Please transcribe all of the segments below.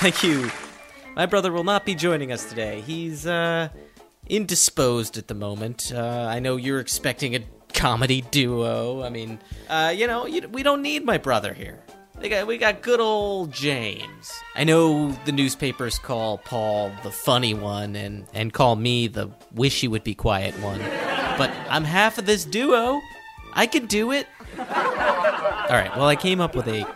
Thank you. My brother will not be joining us today. He's uh indisposed at the moment. Uh, I know you're expecting a comedy duo. I mean, uh, you know, you, we don't need my brother here. We got we got good old James. I know the newspapers call Paul the funny one and and call me the wish would be quiet one. But I'm half of this duo. I can do it. All right. Well, I came up with a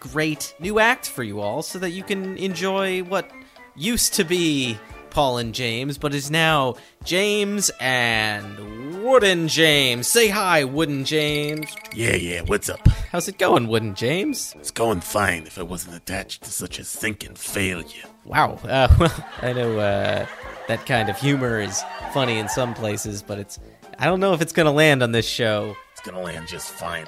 great new act for you all so that you can enjoy what used to be Paul and James, but is now James and Wooden James. Say hi, Wooden James. Yeah, yeah, what's up? How's it going, Wooden James? It's going fine if I wasn't attached to such a sinking failure. Wow. Uh, well, I know uh, that kind of humor is funny in some places, but it's. I don't know if it's going to land on this show. It's gonna land just fine.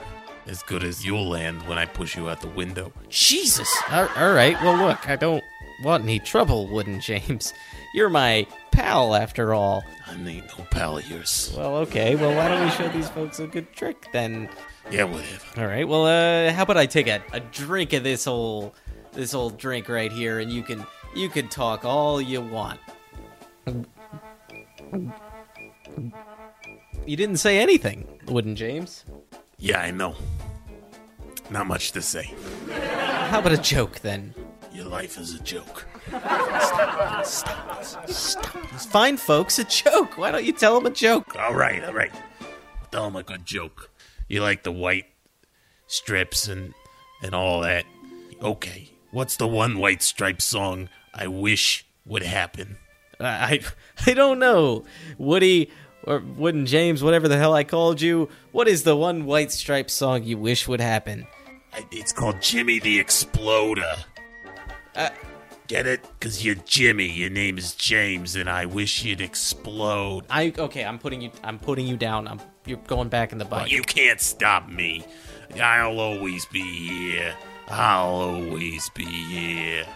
As good as you'll land when I push you out the window. Jesus. All, all right. Well, look, I don't want any trouble, Wooden James. You're my pal, after all. I ain't no pal of yours. Well, okay. Well, why don't we show these folks a good trick then? Yeah, whatever. All right. Well, uh, how about I take a, a drink of this whole this old drink right here, and you can you can talk all you want. You didn't say anything, Wooden James. Yeah, I know. Not much to say. How about a joke then? Your life is a joke. Stop. It's fine, folks, a joke. Why don't you tell them a joke? All right, all right. Tell him a good joke. You like the white strips and and all that. Okay. What's the one white stripe song I wish would happen? I I don't know, Woody or Wooden James, whatever the hell I called you. What is the one White Stripes song you wish would happen? It's called Jimmy the Exploder. Uh, Get it? Cause you're Jimmy. Your name is James, and I wish you'd explode. I okay. I'm putting you. I'm putting you down. I'm. You're going back in the But bucket. you can't stop me. I'll always be here. I'll always be here.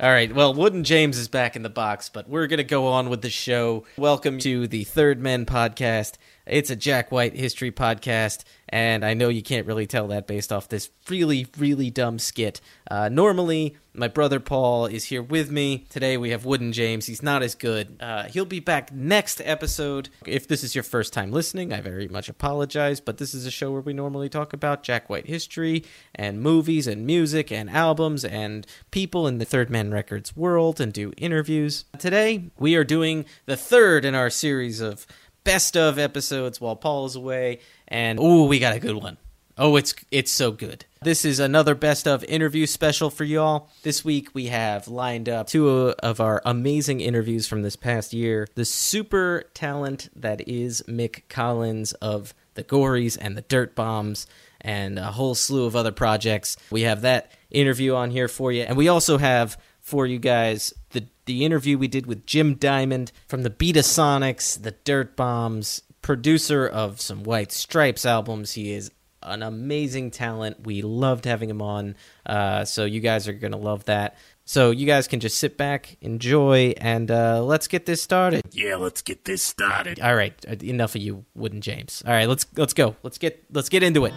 All right. Well, Wooden James is back in the box, but we're gonna go on with the show. Welcome to the Third Men podcast. It's a Jack White history podcast, and I know you can't really tell that based off this really, really dumb skit. Uh, normally, my brother Paul is here with me. Today we have Wooden James. He's not as good. Uh, he'll be back next episode. If this is your first time listening, I very much apologize, but this is a show where we normally talk about Jack White history and movies and music and albums and people in the Third Man Records world and do interviews. Today we are doing the third in our series of best of episodes while Paul is away, and oh, we got a good one. Oh, it's it's so good. This is another best of interview special for y'all. This week we have lined up two of our amazing interviews from this past year. The super talent that is Mick Collins of the Gories and the Dirt Bombs and a whole slew of other projects. We have that interview on here for you. And we also have for you guys the the interview we did with Jim Diamond from the Beatasonics, the Dirt Bombs, producer of some White Stripes albums. He is an amazing talent. We loved having him on. Uh, so you guys are gonna love that. So you guys can just sit back, enjoy, and uh, let's get this started. Yeah, let's get this started. All right, uh, enough of you, Wooden James. All right, let's let's go. Let's get let's get into it.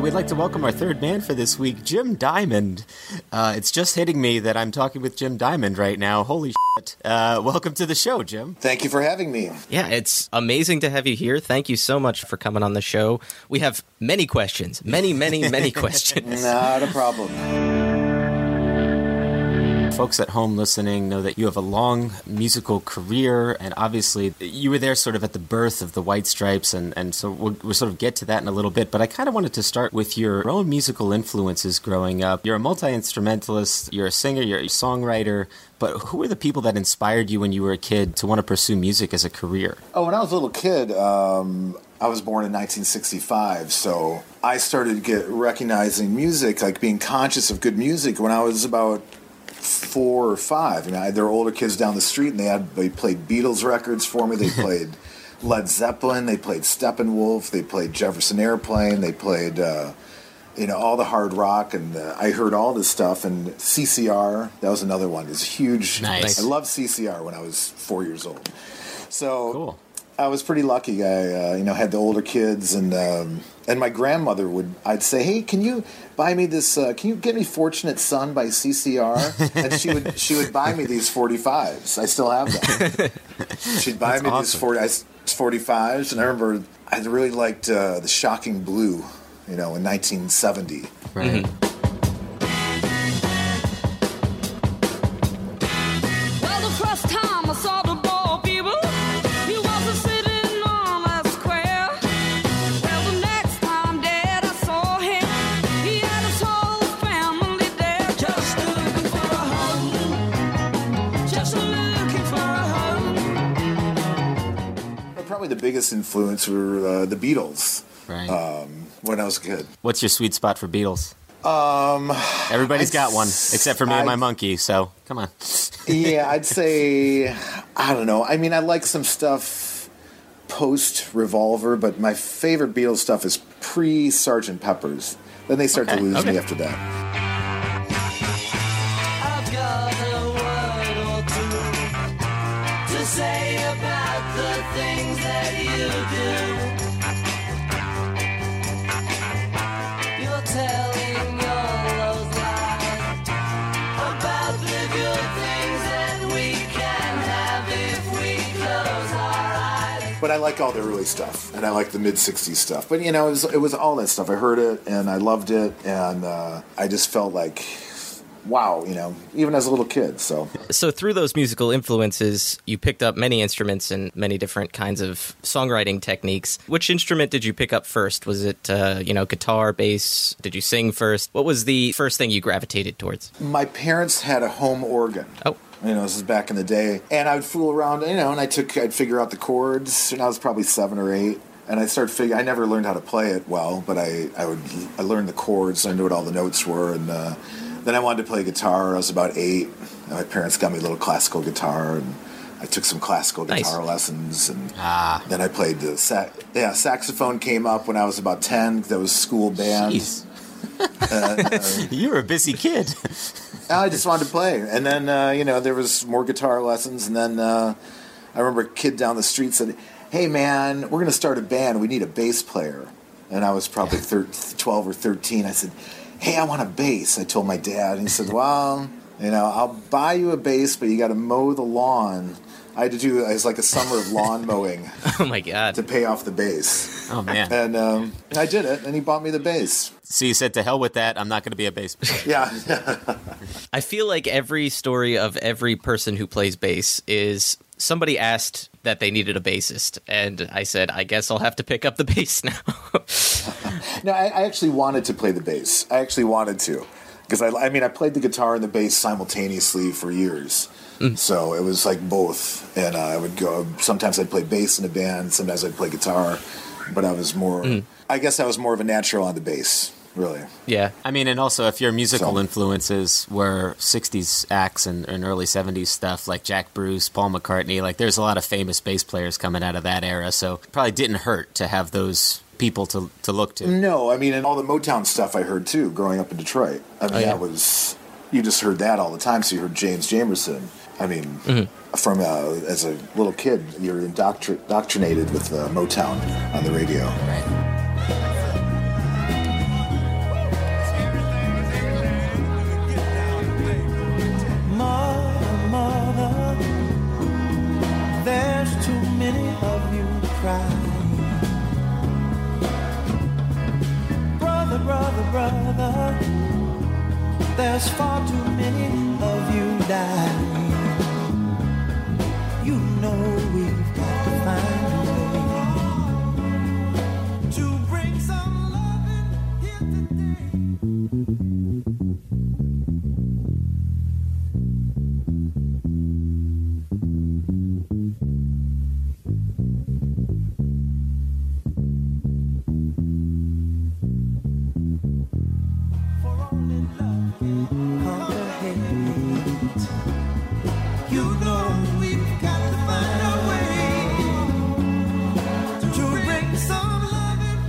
We'd like to welcome our third man for this week, Jim Diamond. Uh, it's just hitting me that I'm talking with Jim Diamond right now. Holy shit. Uh, welcome to the show, Jim. Thank you for having me. Yeah, it's amazing to have you here. Thank you so much for coming on the show. We have many questions, many, many, many questions. Not a problem. Folks at home listening know that you have a long musical career, and obviously you were there sort of at the birth of the White Stripes, and, and so we'll, we'll sort of get to that in a little bit. But I kind of wanted to start with your own musical influences growing up. You're a multi instrumentalist, you're a singer, you're a songwriter, but who were the people that inspired you when you were a kid to want to pursue music as a career? Oh, when I was a little kid, um, I was born in 1965, so I started get recognizing music, like being conscious of good music, when I was about four or five. I mean, I had their older kids down the street, and they had they played Beatles records for me. They played Led Zeppelin. They played Steppenwolf. They played Jefferson Airplane. They played. Uh, you know all the hard rock, and uh, I heard all this stuff. And CCR, that was another one. It's huge. Nice. I loved CCR when I was four years old. So Cool. I was pretty lucky. I, uh, you know, had the older kids, and um, and my grandmother would. I'd say, "Hey, can you buy me this? Uh, can you get me Fortunate Son by CCR?" and she would she would buy me these forty fives. I still have them. She'd buy That's me these awesome. forty forty fives, and I remember I really liked uh, the Shocking Blue. You know, in 1970. Right. Well, biggest influence were uh, the Beatles Right. um, when I was a kid. What's your sweet spot for Beatles? Um, everybody's I'd got one, except for me and my I'd- monkey. So come on. yeah, I'd say I don't know. I mean, I like some stuff post Revolver, but my favorite Beatles stuff is pre Sergeant Pepper's. Then they start Okay, to lose okay. me after that. But I like all the early stuff, and I like the mid '60s stuff. But you know, it was, it was all that stuff. I heard it, and I loved it, and uh, I just felt like, wow, you know, even as a little kid. So So, through those musical influences, you picked up many instruments and many different kinds of songwriting techniques. Which instrument did you pick up first? Was it, uh, you know, guitar, bass? Did you sing first? What was the first thing you gravitated towards? my parents had a home organ. Oh. You know, this is back in the day, and I would fool around. You know, and I took, I'd figure out the chords, and I was probably seven or eight, and I started figuring. I never learned how to play it well, but I, I would, I learned the chords, I knew what all the notes were, and uh, then I wanted to play guitar. I was about eight, and my parents got me a little classical guitar, and I took some classical Nice. guitar lessons, and Ah, then I played the sax. Yeah, saxophone came up when I was about ten. That was school band. jeez. you were a busy kid. I just wanted to play, and then uh, you know there was more guitar lessons, and then uh, I remember a kid down the street said, "Hey man, we're going to start a band. We need a bass player." And I was probably thir- twelve or thirteen. I said, "Hey, I want a bass." I told my dad, and he said, "Well, you know, I'll buy you a bass, but you got to mow the lawn." I had to do it was like a summer of lawn mowing Oh my God. to pay off the bass, Oh man. and um, I did it. And he bought me the bass. So you said to hell with that. I'm not going to be a bass player. Yeah, I feel like every story of every person who plays bass is somebody asked that they needed a bassist, and I said, I guess I'll have to pick up the bass now. No, I, I actually wanted to play the bass. I actually wanted to because I, I mean, I played the guitar and the bass simultaneously for years. So it was like both, and uh, I would go. Sometimes I'd play bass in a band. Sometimes I'd play guitar, but I was more. I guess I was more of a natural on the bass, really. yeah. I mean, and also if your musical So- influences were '60s acts and, and early '70s stuff like Jack Bruce, Paul McCartney, like there's a lot of famous bass players coming out of that era. So it probably didn't hurt to have those people to to look to. No, I mean, and all the Motown stuff I heard too, growing up in Detroit. I mean, Oh, yeah. that was you just heard that all the time. So you heard James Jamerson. I mean, Mm-hmm. from uh, as a little kid, you're indoctr- indoctrinated with uh, Motown on the radio. Right.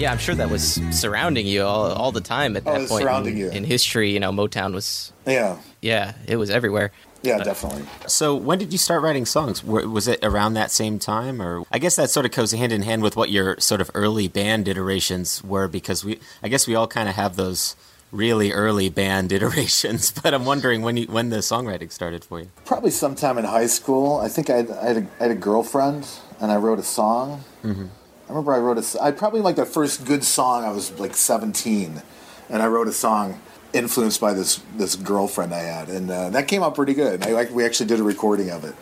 Yeah, I'm sure that was surrounding you all, all the time at Oh, that it's point surrounding in, you. in history. You know, Motown was, Yeah, yeah, it was everywhere. yeah, definitely. So when did you start writing songs? Was it around that same time, or I guess that sort of goes hand in hand with what your sort of early band iterations were, because we, I guess we all kind of have those really early band iterations. But I'm wondering when you, when the songwriting started for you. Probably sometime in high school. I think I had, I had, a, I had a girlfriend, and I wrote a song. Mm-hmm. I remember I wrote a. s- I probably like the first good song. I was like 17, and I wrote a song influenced by this this girlfriend I had, and uh, that came out pretty good. I like we actually did a recording of it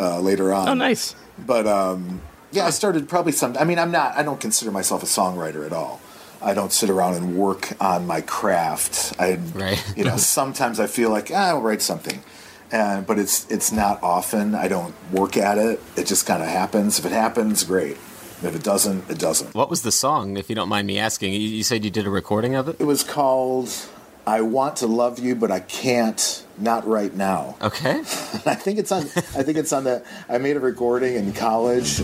uh, later on. Oh, nice. But um, yeah, I started probably some. I mean, I'm not. I don't consider myself a songwriter at all. I don't sit around and work on my craft. I, Right. you know, sometimes I feel like ah, I'll write something, and but it's it's not often. I don't work at it. It just kind of happens. If it happens, great. If it doesn't, it doesn't. What was the song, if you don't mind me asking? You, you said you did a recording of it. It was called "I Want to Love You, but I Can't." Not right now. Okay. I think it's on. I think it's on the. I made a recording in college.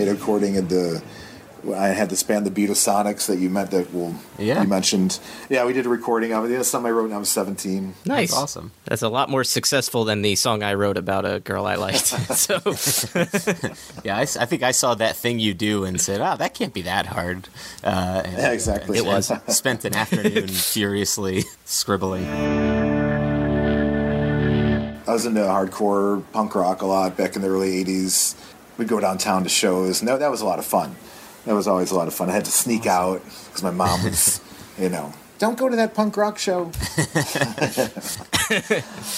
So And I made a recording the. I had this band, the Beatasonics, that you meant that will Yeah. you mentioned. Yeah, we did a recording of it. Yeah, something I wrote when I was seventeen. Nice. That's awesome. That's a lot more successful than the song I wrote about a girl I liked. so, Yeah, I think I saw that thing you do and said, "Oh, that can't be that hard." Uh, and- Yeah, exactly. It was. Spent an afternoon furiously scribbling. I was into hardcore punk rock a lot back in the early '80s. We'd go downtown to shows, and that, that was a lot of fun. That was always a lot of fun. I had to sneak out because my mom was, you know, don't go to that punk rock show.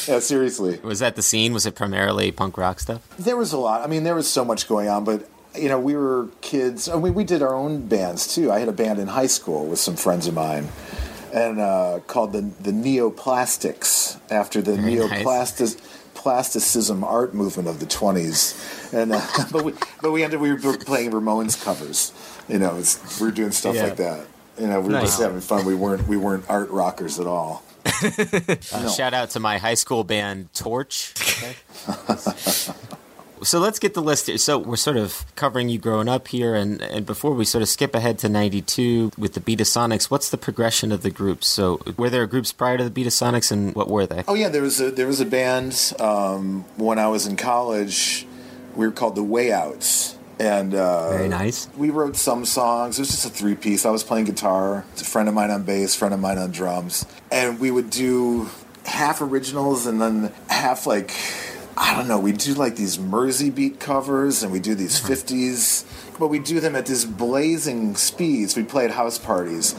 yeah, seriously. Was that the scene? Was it primarily punk rock stuff? There was a lot. I mean, there was so much going on, but you know, we were kids. I mean, we did our own bands too. I had a band in high school with some friends of mine, and uh, called the the Neoplastics after the Very nice. Plasticism art movement of the twenties. And uh, but we but we ended we were playing Ramones covers. You know, it's, we were doing stuff Yeah. like that. You know, we were Nice. just having fun. We weren't we weren't art rockers at all. Uh, Shout out to my high school band Torch. so let's get the list here. So we're sort of covering you growing up here, and, and before we sort of skip ahead to '92 with the Beatasonics, what's the progression of the groups? So were there groups prior to the Beatasonics, and what were they? Oh yeah, there was a there was a band um, when I was in college. We were called the Way Outs, and uh, Very nice. We wrote some songs. It was just a three piece. I was playing guitar. It's a friend of mine on bass, friend of mine on drums, and we would do half originals and then half like I don't know. We do like these Mersey beat covers, and we do these uh-huh. fifties, but we do them at these blazing speeds. We play at house parties.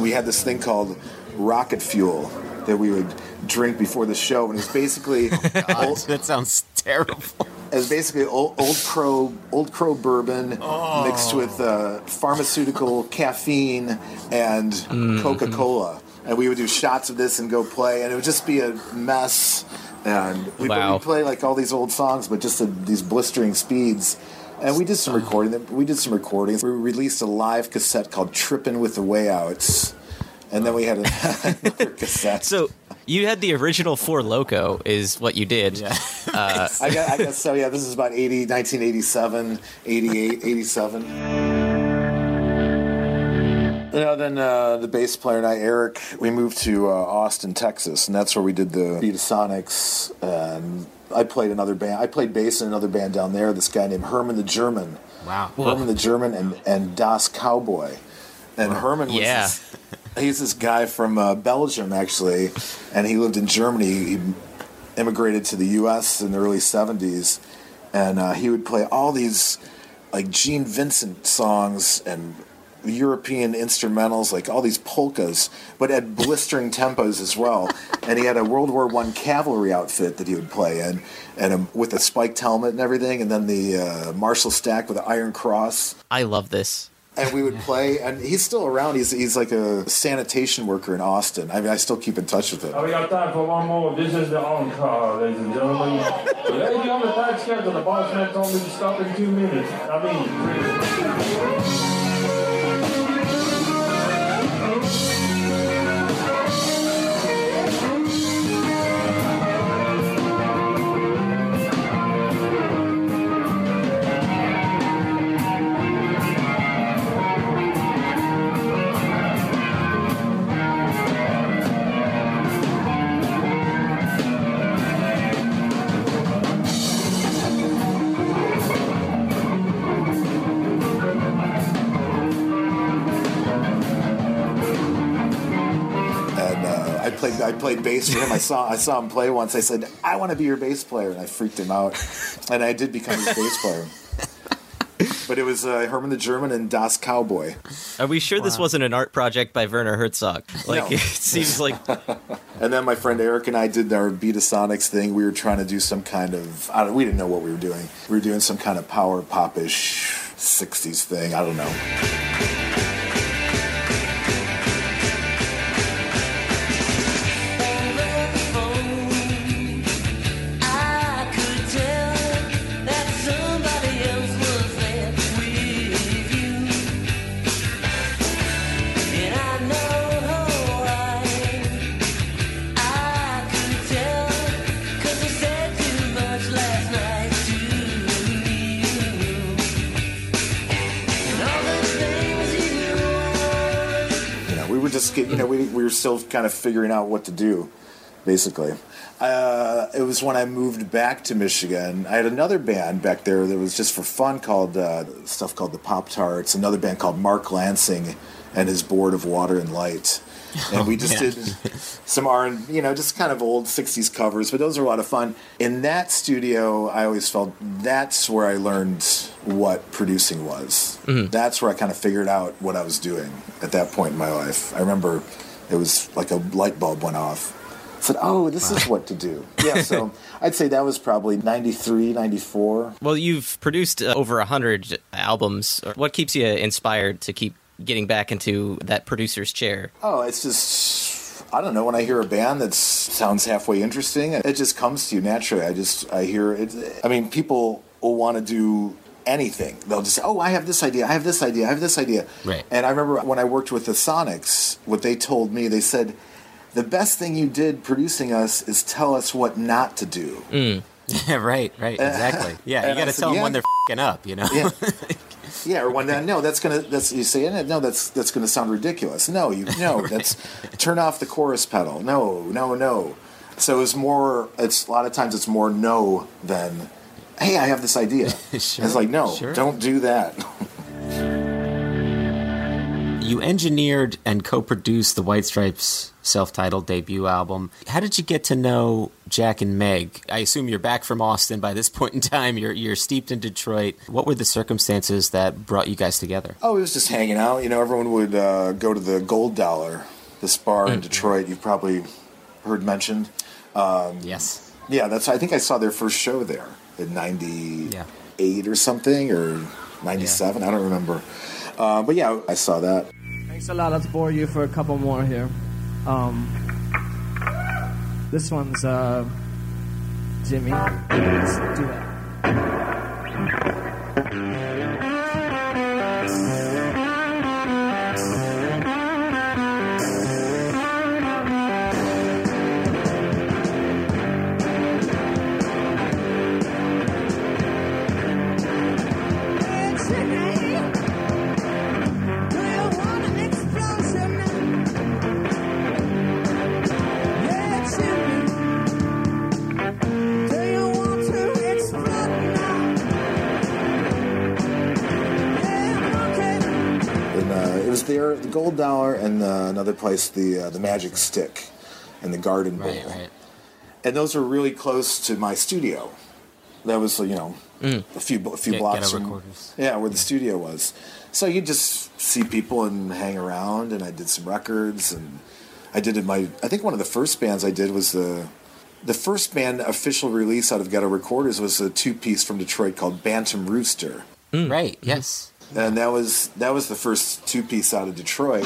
We we had this thing called rocket fuel that we would drink before the show, and it was basically old, that sounds terrible. it was basically old, old crow old crow bourbon mixed with uh, pharmaceutical caffeine and Coca Cola, and we would do shots of this and go play, and it would just be a mess. And we Wow. play like all these old songs, but just at these blistering speeds. And we did some recording. We did some recordings. We released a live cassette called "Tripping with the Way Outs," and then we had another cassette. So you had the original Four Loco, is what you did. Yeah. Uh, I guess, I guess so. Yeah, this is about 80, 1987, 88, 87. You know, then uh, the bass player and I, Eric, we moved to uh, Austin, Texas, and that's where we did the Beatasonics. And I played another band. I played bass in another band down there. This guy named Herman the German. Wow. Herman the German and, and Das Cowboy. And Herman was Yeah. this, he's this guy from uh, Belgium actually, and he lived in Germany. He immigrated to the U.S. in the early '70s, and uh, he would play all these like Gene Vincent songs and European instrumentals, like all these polkas, but at blistering tempos as well. And he had a World War One cavalry outfit that he would play in, and a, with a spiked helmet and everything, and then the uh, Marshall stack with the Iron Cross I love this. and we would play. And he's still around. He's he's like a sanitation worker in Austin. I mean, I still keep in touch with him. Oh, we got time for one more. This is the encore, ladies and gentlemen. Lady on the tight schedule. The boss man told me to stop in two minutes. I mean, played I bass for him. I saw I saw him play once. I said, "I want to be your bass player," and I freaked him out. And I did become his bass player. But it was uh, Herman the German and Das Cowboy. Are we sure this wasn't an art project by Werner Herzog? Like No. it seems like And then my friend Eric and I did our Beatasonics thing. We were trying to do some kind of I don't, we didn't know what we were doing. We were doing some kind of power popish '60s thing. I don't know. Know we, we were still kind of figuring out what to do, basically. Uh, it was when I moved back to Michigan. I had another band back there that was just for fun called uh, stuff called the Pop Tarts. Another band called Mark Lansing and his Board of Water and Light. And we just did some R and you know just kind of old '60s covers, but those were a lot of fun. In that studio, I always felt that's where I learned what producing was. That's where I kind of figured out what I was doing at that point in my life. I remember it was like a light bulb went off. I said, "Oh, this is what to do." Yeah, so I'd say that was probably 93, 94. well, you've produced uh, over a hundred albums. What keeps you inspired to keep getting back into that producer's chair? Oh, it's just I don't know. When I hear a band that sounds halfway interesting, it just comes to you naturally. I just I hear it. I mean, people will want to do anything. They'll just say, "Oh, I have this idea. I have this idea. I have this idea." Right. And I remember when I worked with the Sonics, what they told me, they said, "The best thing you did producing us is tell us what not to do." Yeah, mm. right, right, exactly. Yeah, you got to tell them yeah. when they're fing up, you know. Yeah. Yeah, or when that no, that's gonna that's you say no, that's that's gonna sound ridiculous. No, you no, that's turn off the chorus pedal. No, no, no. So it's more. It's a lot of times it's more no than hey, I have this idea. Sure, it's like no, sure. don't do that. You engineered and co-produced the White Stripes self-titled debut album. How did you get to know Jack and Meg? I assume you're back from Austin by this point in time. You're you're steeped in Detroit. What were the circumstances that brought you guys together? Oh, it was just hanging out. You know, everyone would uh, go to the Gold Dollar, this bar Mm-hmm. in Detroit. You've probably heard mentioned. Um, yes. Yeah, that's. I think I saw their first show there in '98 or something, or '97. I don't remember. Uh, but yeah, I saw that. Thanks a lot. Let's bore you for a couple more here. Um, this one's uh, Jimmy. Let's do that. Gold Dollar, and uh, another place, the uh, the Magic Stick, and the Garden Bowl. Right, right. And those were really close to my studio. That was, you know, a few a few Get- blocks ghetto from recorders. yeah, where the studio was. So you just see people and hang around, and I did some records, and I did it. My I think one of the first bands I did was the the first band official release out of Ghetto Recorders was a two piece from Detroit called Bantam Rooster. Right. Yes. And that was that was the first two piece out of Detroit.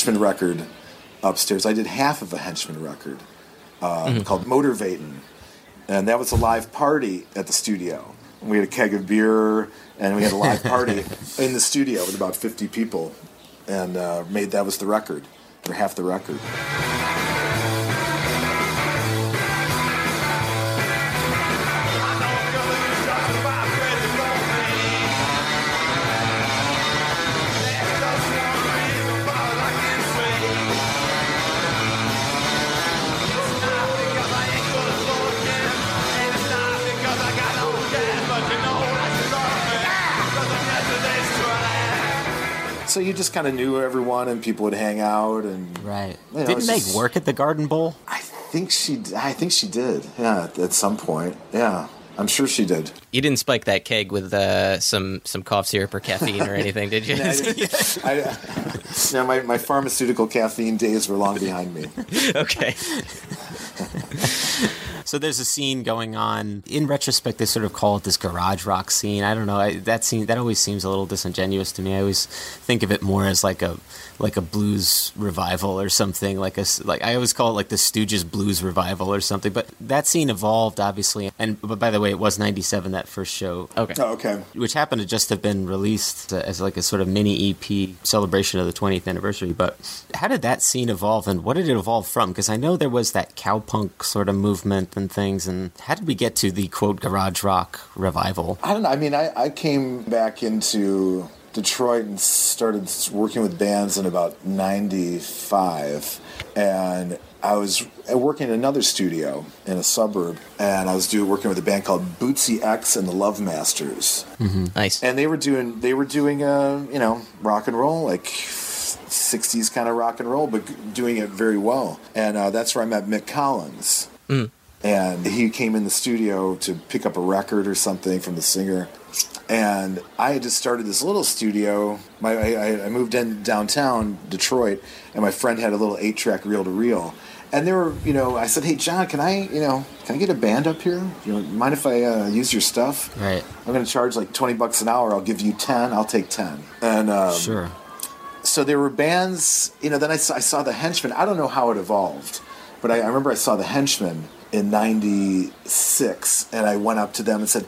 Henchman record upstairs. I did half of a Henchmen record uh, called Motivatin', and that was a live party at the studio. We had a keg of beer, and we had a live party in the studio with about 50 people, and uh, made that was the record, or half the record. So you just kind of knew everyone, and people would hang out, and Right. You know, Didn't it's Meg just- work at the Garden Bowl? I think she, I think she did. Yeah, at some point. Yeah, I'm sure she did. You didn't spike that keg with uh, some some cough syrup or caffeine or anything, did you? I, I, no, my, my pharmaceutical caffeine days were long behind me. okay. So there's a scene going on. In retrospect, they sort of call it this garage rock scene. I don't know. I, that scene that always seems a little disingenuous to me. I always think of it more as like a like a blues revival or something. Like a like I always call it like the Stooges blues revival or something. But that scene evolved obviously. And but by the way, it was '97 that first show. Okay. Oh, okay. Which happened to just have been released uh, as like a sort of mini EP celebration of the 20th anniversary. But how did that scene evolve, and what did it evolve from? Because I know there was that cowpunk sort of movement and things. And how did we get to the quote garage rock revival? I don't know. I mean, I, I came back into Detroit and started working with bands in about 95. And I was working in another studio in a suburb. And I was doing working with a band called Bootsey X and the Love Masters. Nice. And they were doing, they were doing, uh, you know, rock and roll, like 60s kind of rock and roll, but doing it very well. And uh, that's where I met Mick Collins and he came in the studio to pick up a record or something from the singer and i had just started this little studio my, I, I moved in downtown detroit and my friend had a little eight track reel to reel and they were you know i said hey john can i you know can i get a band up here you know mind if i uh, use your stuff Right. i'm going to charge like 20 bucks an hour i'll give you 10 i'll take 10 and um, Sure. so there were bands, you know. Then I saw, I saw the Henchmen. I don't know how it evolved, but I, I remember I saw the Henchmen in '96, and I went up to them and said,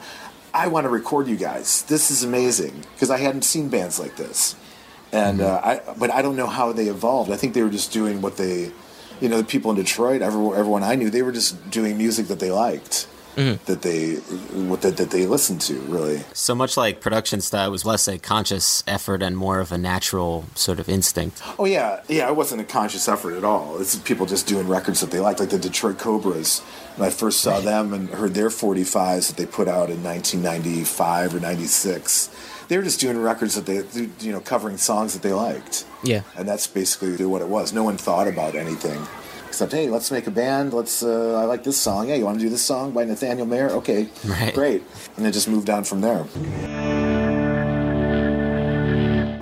"I want to record you guys. This is amazing," because I hadn't seen bands like this, and uh, I. But I don't know how they evolved. I think they were just doing what they, you know, the people in Detroit, everyone, everyone I knew, they were just doing music that they liked. Mm-hmm. that they what that, that they listened to. Really, So much like production style, it was less a conscious effort and more of a natural sort of instinct. Oh yeah, yeah. It wasn't a conscious effort at all. It's people just doing records that they liked, like the Detroit Cobras. When I first saw them and heard their 45s that they put out in 1995 or 96, they were just doing records that they, you know, covering songs that they liked. Yeah. And that's basically what it was. No one thought about anything except, hey, let's make a band. Let's. Uh, I like this song. Yeah, you want to do this song by Nathaniel Mayer? Okay, Right. great. And then just moved on from there.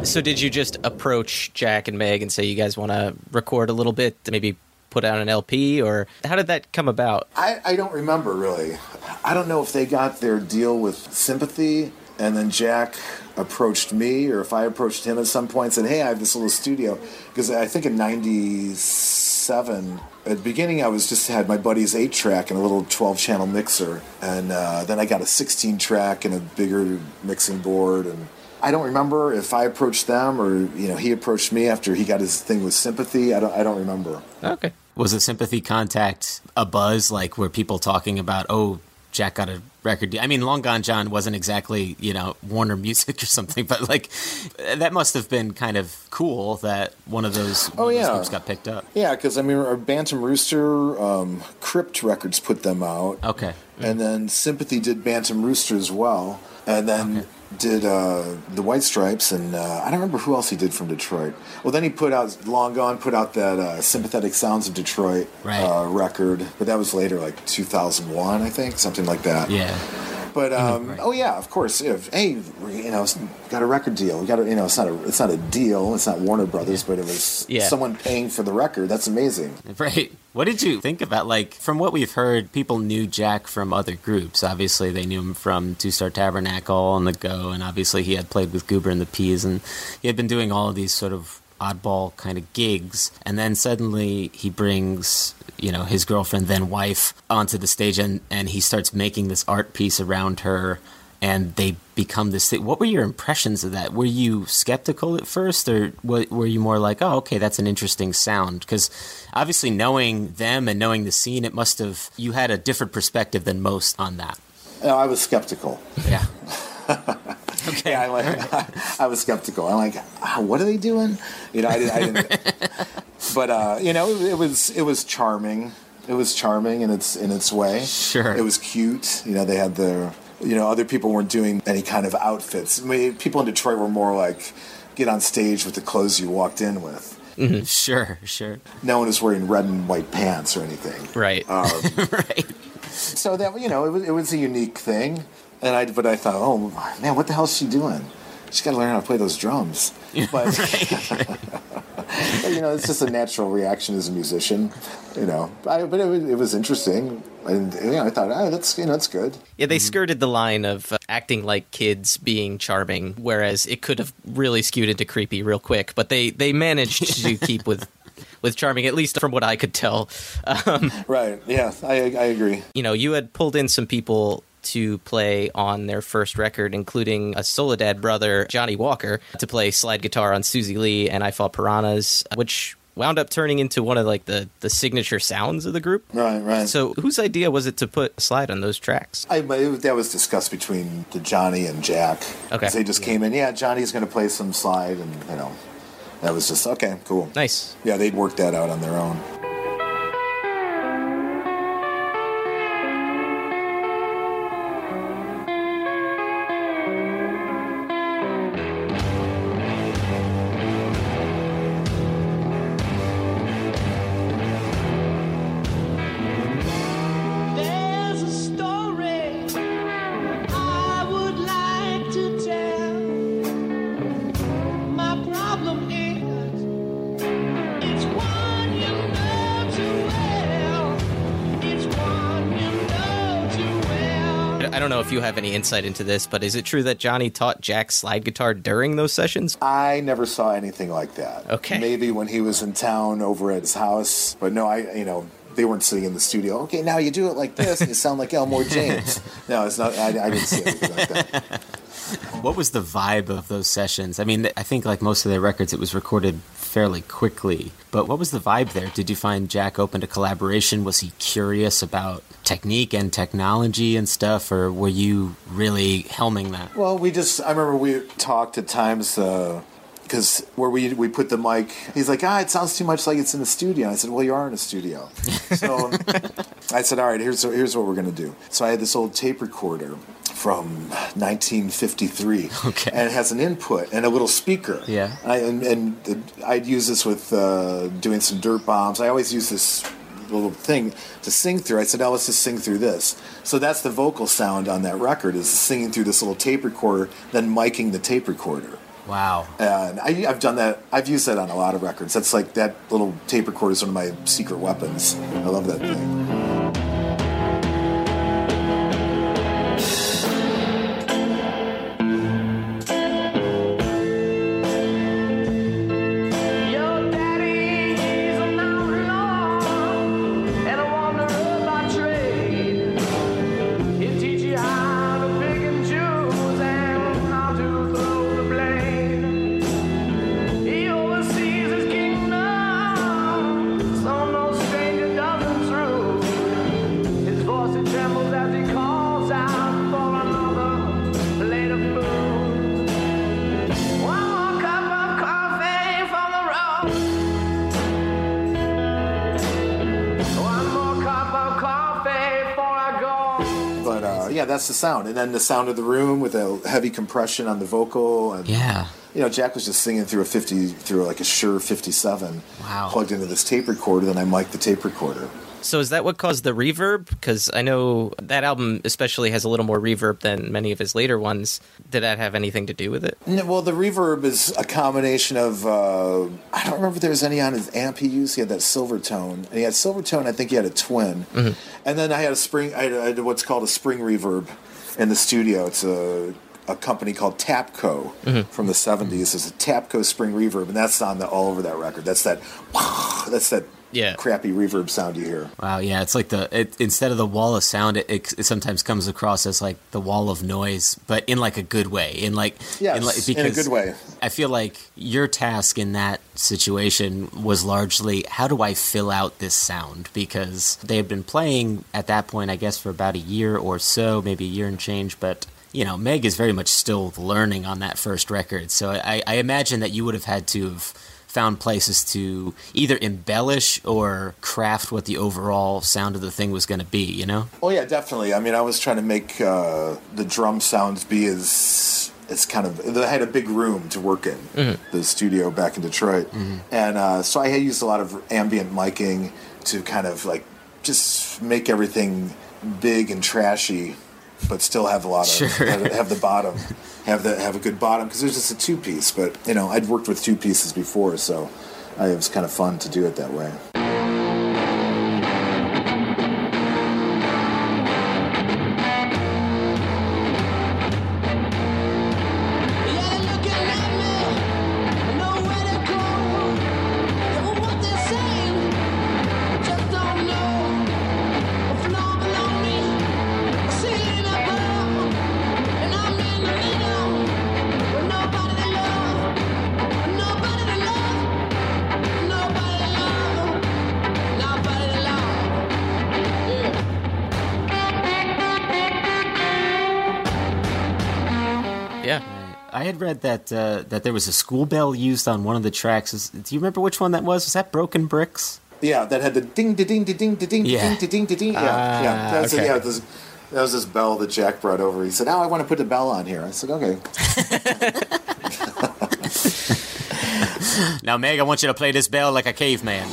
So did you just approach Jack and Meg and say you guys want to record a little bit, maybe put out an LP, or how did that come about? I, I don't remember really. I don't know if they got their deal with sympathy and then Jack approached me or if I approached him at some point and said, Hey, I have this little studio. Because I think in 97, at the beginning, I was just had my buddy's 8 track and a little 12 channel mixer. And uh, then I got a 16 track and a bigger mixing board. And I don't remember if I approached them or, you know, he approached me after he got his thing with sympathy. I don't, I don't remember. Okay. Was a sympathy contact a buzz like were people talking about, oh, Jack got a record? I mean, Long Gone John wasn't exactly, you know, Warner Music or something, but like that must have been kind of cool that one of those, Oh, of those yeah. groups got picked up. Yeah, because I mean, our Bantam Rooster, um, Crypt Records put them out. Okay. And then Sympathy did Bantam Rooster as well. And then did uh, the White Stripes, and uh, I don't remember who else he did from Detroit. Well, then he put out, Long Gone put out that uh, Sympathetic Sounds of Detroit Right. uh, record, but that was later, like 2001, I think, something like that. Yeah. But um, oh yeah, of course. If hey, you know, got a record deal. We got a, you know, it's not a it's not a deal. It's not Warner Brothers, but it was Yeah. someone paying for the record. That's amazing. Right. What did you think about like from what we've heard, people knew Jack from other groups. Obviously they knew him from Two Star Tabernacle on the go and obviously he had played with Goober and the Peas and he had been doing all of these sort of oddball kind of gigs and then suddenly he brings you know his girlfriend then wife onto the stage and and he starts making this art piece around her and they become this thing. What were your impressions of that? Were you skeptical at first, or were you more like, "Oh, okay, that's an interesting sound"? Because obviously, knowing them and knowing the scene, it must have you had a different perspective than most on that. No, I was skeptical. Yeah. okay. I, like, I was skeptical. I'm like, ah, what are they doing? You know, I didn't. I didn't but uh, you know, it, it was it was charming. It was charming in its in its way. Sure. It was cute. You know, they had the. You know, other people weren't doing any kind of outfits. I mean, people in Detroit were more like, get on stage with the clothes you walked in with. Sure, sure. No one was wearing red and white pants or anything. Right. Um, right. So that you know, it was, it was a unique thing, and I but I thought, oh man, what the hell is she doing? She's got to learn how to play those drums. But, but, you know, it's just a natural reaction as a musician. You know, I, but it was, it was interesting, and you know, I thought, oh, that's you know, that's good. Yeah, they skirted the line of uh, acting like kids being charming, whereas it could have really skewed into creepy real quick. But they they managed to keep with with charming, at least from what I could tell. Um, Right? Yeah, I I agree. you know, you had pulled in some people to play on their first record, including a Soledad brother, Johnny Walker, to play slide guitar on Suzy Lee and I Fought Piranhas, which wound up turning into one of like the, the signature sounds of the group. Right, right. So whose idea was it to put slide on those tracks? I, it, that was discussed between the Johnny and Jack. Okay, They just came in. Yeah, Johnny's going to play some slide, and you know, that was just okay, cool. Nice. Yeah, they'd worked that out on their own. Any insight into this, but is it true that Johnny taught Jack slide guitar during those sessions? I never saw anything like that. Okay. Maybe when he was in town over at his house, but no, I, you know, they weren't sitting in the studio. Okay, now you do it like this, and you sound like Elmore James. no, it's not. I, I didn't see anything like that. What was the vibe of those sessions? I mean, I think like most of their records, it was recorded fairly quickly. But what was the vibe there? Did you find Jack open to collaboration? Was he curious about technique and technology and stuff, or were you really helming that? Well, we just, I remember we talked at times, uh, because where we, we put the mic, he's like, ah, it sounds too much like it's in the studio. I said, well, you are in a studio. So I said, all right, here's, here's what we're going to do. So I had this old tape recorder from 1953. Okay. And it has an input and a little speaker. Yeah. I, and, and I'd use this with uh, doing some Dirtbombs. I always use this little thing to sing through. I said, now let's just sing through this. So that's the vocal sound on that record is singing through this little tape recorder, then miking the tape recorder. Wow. And I, I've done that. I've used that on a lot of records. That's like that little tape recorder is one of my secret weapons. I love that thing. That's the sound. And then the sound of the room with a heavy compression on the vocal. And, Yeah. You know, Jack was just singing through a 50, through like a Shure 57. Wow. Plugged into this tape recorder, then I mic'd the tape recorder. So is that what caused the reverb? Because I know that album especially has a little more reverb than many of his later ones. Did that have anything to do with it? No, well, the reverb is a combination of uh, I don't remember if there was any on his amp he used. He had that Silvertone, and he had Silvertone. I think he had a twin, and then I had a spring. I had, I had what's called a spring reverb in the studio. It's a a company called Tapco from the '70s. It's a Tapco spring reverb, and that's on the all over that record. That's that. That's that. Yeah. Crappy reverb sound you hear. Wow, yeah, it's like the it, instead of the wall of sound, it, it, it sometimes comes across as like the wall of noise, but in like a good way. In like, Yes, in, like, in a good way. I feel like your task in that situation was largely how do I fill out this sound because they had been playing at that point, I guess, for about a year or so, maybe a year and change, but. You know, Meg is very much still learning on that first record, so I, I imagine that you would have had to have found places to either embellish or craft what the overall sound of the thing was going to be, you know? Oh yeah, definitely. I mean, I was trying to make uh, the drum sounds be as it's kind of. I had a big room to work in the studio back in Detroit, and uh, so I had used a lot of ambient miking to kind of like just make everything big and trashy, but still have a lot of Sure. have, have the bottom, have the have a good bottom because it was just a two piece. But you know, I'd worked with two pieces before, so it was kind of fun to do it that way. I had read that uh, that there was a school bell used on one of the tracks. Is, do you remember which one that was? Was that Broken Bricks? Yeah, that had the ding, ding, ding, ding, ding, ding, Yeah. ding, ding, ding, ding. Yeah, Ah, yeah. That's okay. yeah. This, that was this bell that Jack brought over. He said, "Oh, I want to put the bell on here." I said, "Okay." Now, Meg, I want you to play this bell like a caveman.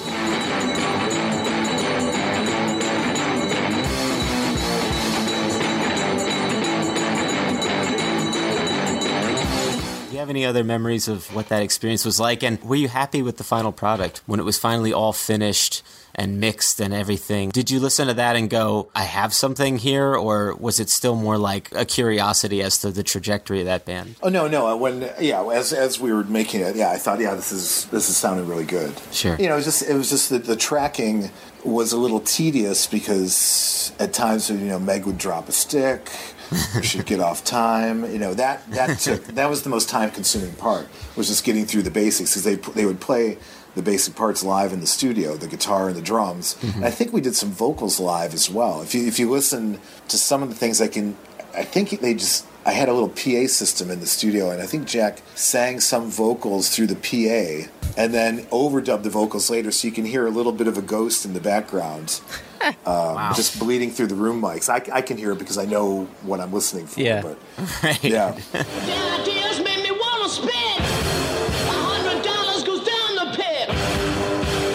Have any other memories of what that experience was like? And were you happy with the final product when it was finally all finished and mixed and everything? Did you listen to that and go, I have something here? Or was it still more like a curiosity as to the trajectory of that band? Oh no, no. When yeah, as as we were making it, yeah, I thought, yeah, this is this is sounding really good. Sure. You know, it was just it was just that the tracking was a little tedious because at times you know Meg would drop a stick, she'd get off time. You know that that took that was the most time consuming part was just getting through the basics because they they would play the basic parts live in the studio, the guitar and the drums. And I think we did some vocals live as well. If you if you listen to some of the things, I can I think they just I had a little PA system in the studio, and I think Jack sang some vocals through the PA and then overdubbed the vocals later, so you can hear a little bit of a ghost in the background, um, just bleeding through the room mics. I, I can hear it because I know what I'm listening for. Yeah. But Right. yeah, The ideas make me wanna spend. A hundred dollars goes down the pit.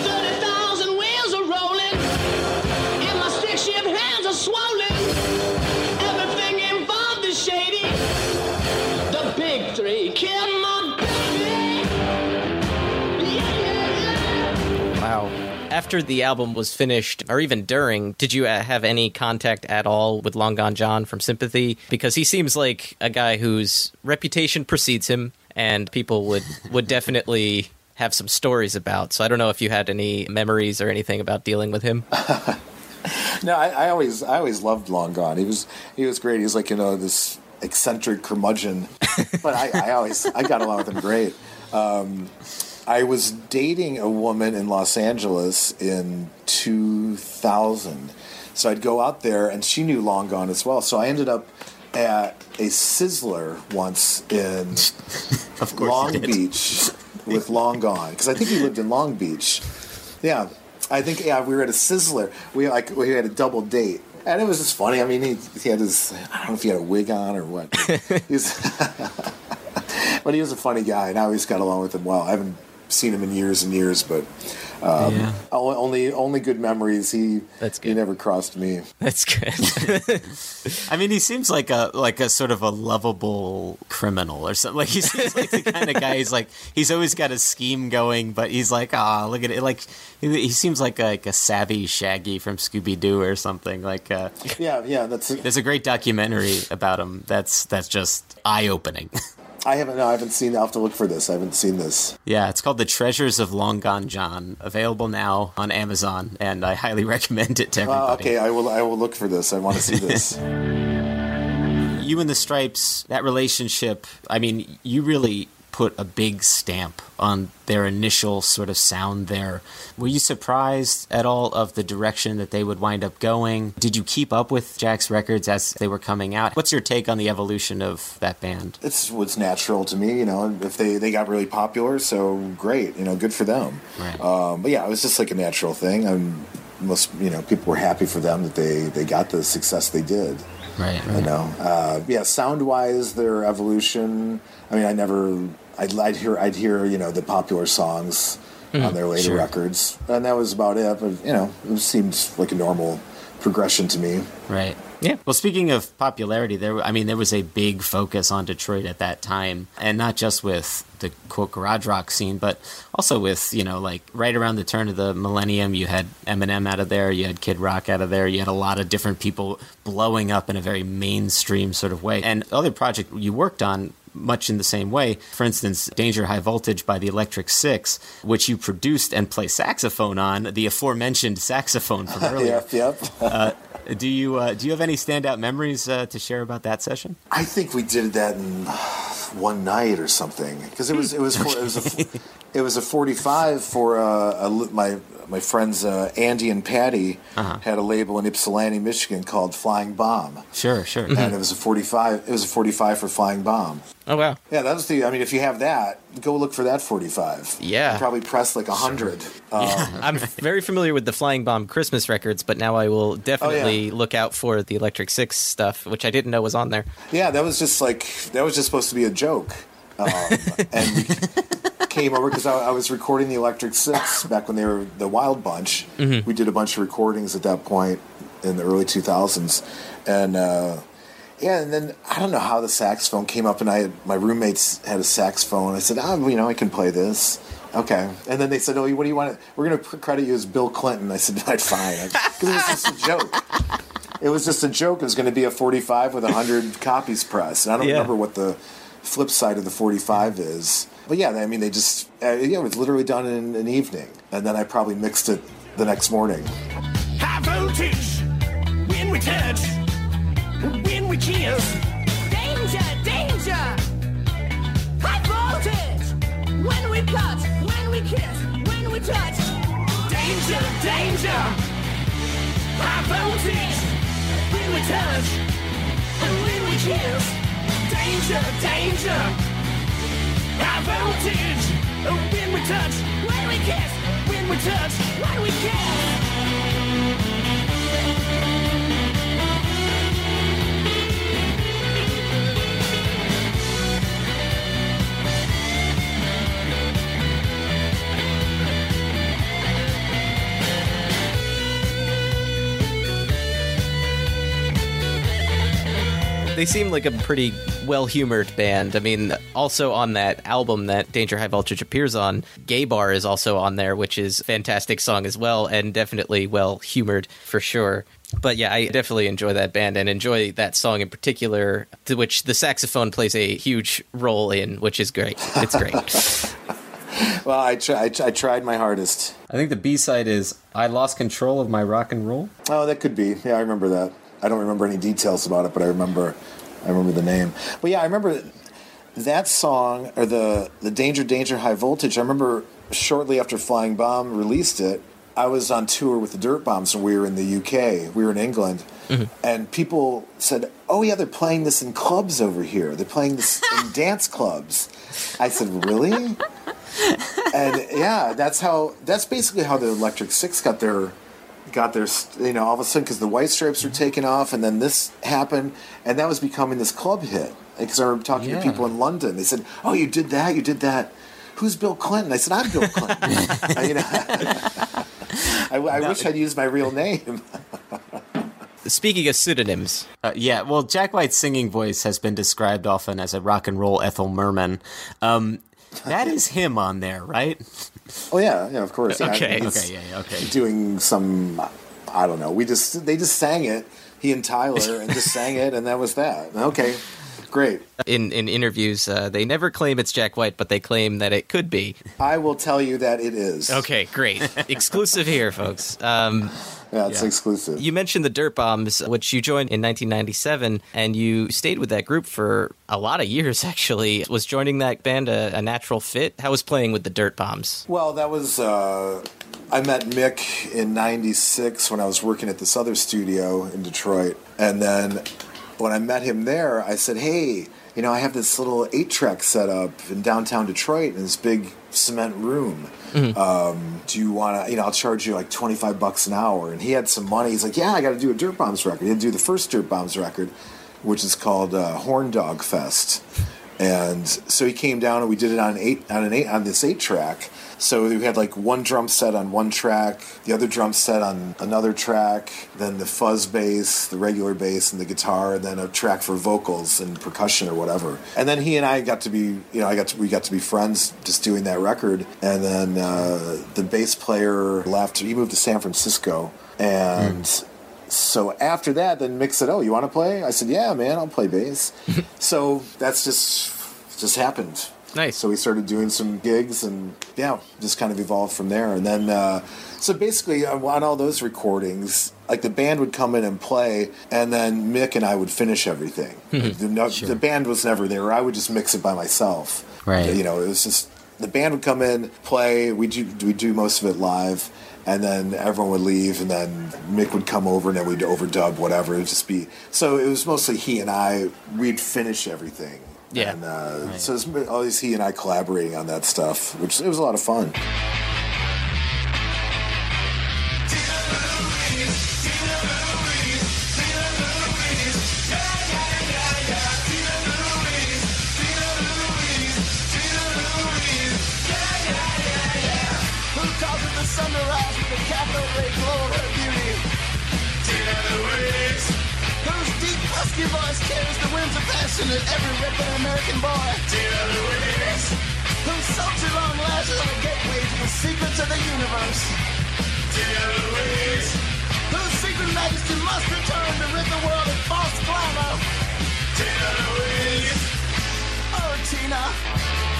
Thirty thousand wheels are rolling. And my stick shift hands are swollen. Everything involved is shady. The big three kill my baby. Yeah, yeah, yeah. Wow. After the album was finished, or even during, did you uh, have any contact at all with Long Gone John from Sympathy? Because he seems like a guy whose reputation precedes him, and people would would definitely have some stories about. So I don't know if you had any memories or anything about dealing with him. no, I, I always I always loved Long Gone. He was he was great. He was like you know this eccentric curmudgeon, but I, I always I got along with him great. Um, I was dating a woman in Los Angeles in 2000. So I'd go out there, and she knew Long Gone as well. So I ended up at a Sizzler once in Of course Long. Beach with Long Gone because I think he lived in Long Beach. Yeah, I think yeah we were at a Sizzler. We like we had a double date. And it was just funny. I mean, he, he had his, I don't know if he had a wig on or what. He's, but he was a funny guy, and I always got along with him well. I haven't seen him in years and years, but um, Yeah. only only good memories. He That's he never crossed me. That's good. I mean, he seems like a like a sort of a lovable criminal or something. Like he seems like the kind of guy. He's like he's always got a scheme going, but he's like, ah, look at it. Like he, he seems like a, like a savvy Shaggy from Scooby Doo or something. Like uh, Yeah, yeah. That's there's a great documentary about him. That's that's just eye opening. I haven't. No, I haven't seen. I'll have to look for this. I haven't seen this. yeah, it's called The Treasures of Long Gone John. Available now on Amazon, and I highly recommend it to Uh, everybody. okay, I will. I will look for this. I want to see this. you and the Stripes, that relationship, I mean, you really put a big stamp on their initial sort of sound there. Were you surprised at all of the direction that they would wind up going? Did you keep up with Jack's records as they were coming out? What's your take on the evolution of that band? it's what's natural to me. You know, if they they got really popular, so great. You know, good for them. Right. Um, but yeah, it was just like a natural thing. I'm most you know people were happy for them that they they got the success they did. Right, You know, uh, yeah. Sound wise, their evolution. I mean, I never. I'd, I'd hear. I'd hear. You know, the popular songs on hmm, their later sure. records, and that was about it. But you know, it seemed like a normal progression to me. Right. Yeah. Well, speaking of popularity, there I mean there was a big focus on Detroit at that time, and not just with the quote garage rock scene, but also with you know like right around the turn of the millennium, you had Eminem out of there, you had Kid Rock out of there, you had a lot of different people blowing up in a very mainstream sort of way. And the other project you worked on much in the same way. For instance, Danger High Voltage by the Electric Six, which you produced and play saxophone on, the aforementioned saxophone from earlier. Yep, yep. Uh, do you uh, do you have any standout memories uh, to share about that session? I think we did that in one night or something because it was it was for, it was a it was a forty five for uh, a, my my friends uh, Andy and Patty Uh-huh. had a label in Ypsilanti, Michigan called Flying Bomb, Sure, sure. and it was a forty five. It was a forty five for Flying Bomb. oh wow. Yeah, that was the. I mean, if you have that, go look for that forty five. Yeah. probably press like a hundred. Um, I'm very familiar with the Flying Bomb Christmas records, but now I will definitely look out for the Electric Six stuff, which I didn't know was on there. Yeah, that was just like that was just supposed to be a joke, um, and we came over because I, I was recording the Electric Six back when they were the Wild Bunch. We did a bunch of recordings at that point in the early two thousands, and uh, Yeah, and then I don't know how the saxophone came up, and I had my roommates had a saxophone. I said, "Oh, you know, I can play this." Okay, and then they said, "Oh, what do you want? To, We're going to credit you as Bill Clinton." I said, "That's fine," because it was just a joke. It was just a joke. It was going to be a 45 with 100 copies pressed. And I don't Yeah. remember what the flip side of the 45 is. But yeah, I mean, they just, uh, yeah, it was literally done in an evening. And then I probably mixed it the next morning. High voltage when we touch, when we kiss. Danger, danger! High voltage! When we cut, when we kiss, when we touch. Danger, danger. High voltage when we touch, and when we kiss. Danger, danger. High voltage when we touch, when we kiss, when we touch, when we kiss. They seem like a pretty well humored band. I mean, also on that album that Danger High Voltage appears on, Gay Bar is also on there, which is a fantastic song as well, and definitely well humored for sure. But yeah, I definitely enjoy that band and enjoy that song in particular, to which the saxophone plays a huge role in, which is great. It's great. Well, I, try, I, I tried my hardest. I think the B side is I lost control of my rock and roll. Oh, that could be. Yeah, I remember that. I don't remember any details about it, but I remember, I remember the name. But yeah, I remember that song or the the Danger Danger High Voltage. I remember shortly after Flying Bomb released it, I was on tour with the Dirtbombs, and we were in the UK. We were in England, mm-hmm. and people said, "Oh yeah, they're playing this in clubs over here. They're playing this in dance clubs." I said, "Really?" and yeah, that's how. That's basically how the Electric Six got their got their you know all of a sudden because the White Stripes were taken off, and then this happened, and that was becoming this club hit. Because I remember talking Yeah. to people in London, they said, "Oh, you did that, you did that." Who's Bill Clinton? I said, "I'm Bill Clinton." you know, I, I wish I'd used my real name. Speaking of pseudonyms, Uh, yeah, well, Jack White's singing voice has been described often as a rock and roll Ethel Merman. Um, that is him on there, right? Oh yeah, yeah, of course. Yeah, Okay. Okay, yeah, yeah, okay. Doing some, I don't know. We just they just sang it. He and Tyler and just sang it, and that was that. Okay, great. in, in interviews, uh, they never claim it's Jack White, but they claim that it could be. I will tell you that it is. Okay, great. Exclusive here, folks. Um, Yeah, it's Yeah. exclusive. You mentioned the Dirtbombs, which you joined in 1997, and you stayed with that group for a lot of years, actually. Was joining that band a, a natural fit? How was playing with the Dirtbombs? Well, that was. Uh, I met Mick in '96 when I was working at this other studio in Detroit, and then when I met him there, I said, "Hey, you know, I have this little eight-track set up in downtown Detroit in this big cement room. Um, do you want to? You know, I'll charge you like twenty-five bucks an hour." And he had some money. He's like, "Yeah, I got to do a Dirtbombs record. He had to do the first Dirtbombs record, which is called uh, Horndog Fest." And so he came down and we did it on eight on an eight on this eight track. So we had like one drum set on one track, the other drum set on another track, then the fuzz bass, the regular bass, and the guitar, and then a track for vocals and percussion or whatever. And then he and I got to be, you know, I got to, we got to be friends just doing that record. And then uh, the bass player left; he moved to San Francisco, and so after that, then Mick said, "Oh, you want to play?" I said, "Yeah, man, I'll play bass." so that's just just happened. Nice. So we started doing some gigs, and yeah, just kind of evolved from there. And then, uh, so basically, uh, on all those recordings, like the band would come in and play, and then Mick and I would finish everything. the, no, the band was never there. I would just mix it by myself. Right. You know, it was just the band would come in, play. We do we do most of it live. And then everyone would leave, and then Mick would come over, and then we'd overdub whatever. It'd just be so. It was mostly he and I. We'd finish everything. Yeah. And uh, so it's always he and I collaborating on that stuff, which it was a lot of fun. Who voice carries the winds of passion in every ripping American boy. Tina Louise, long gateway to the secrets of the universe. Tina Louise, whose secret majesty must return to rid the world of false glamour. Tina Louise, oh Tina,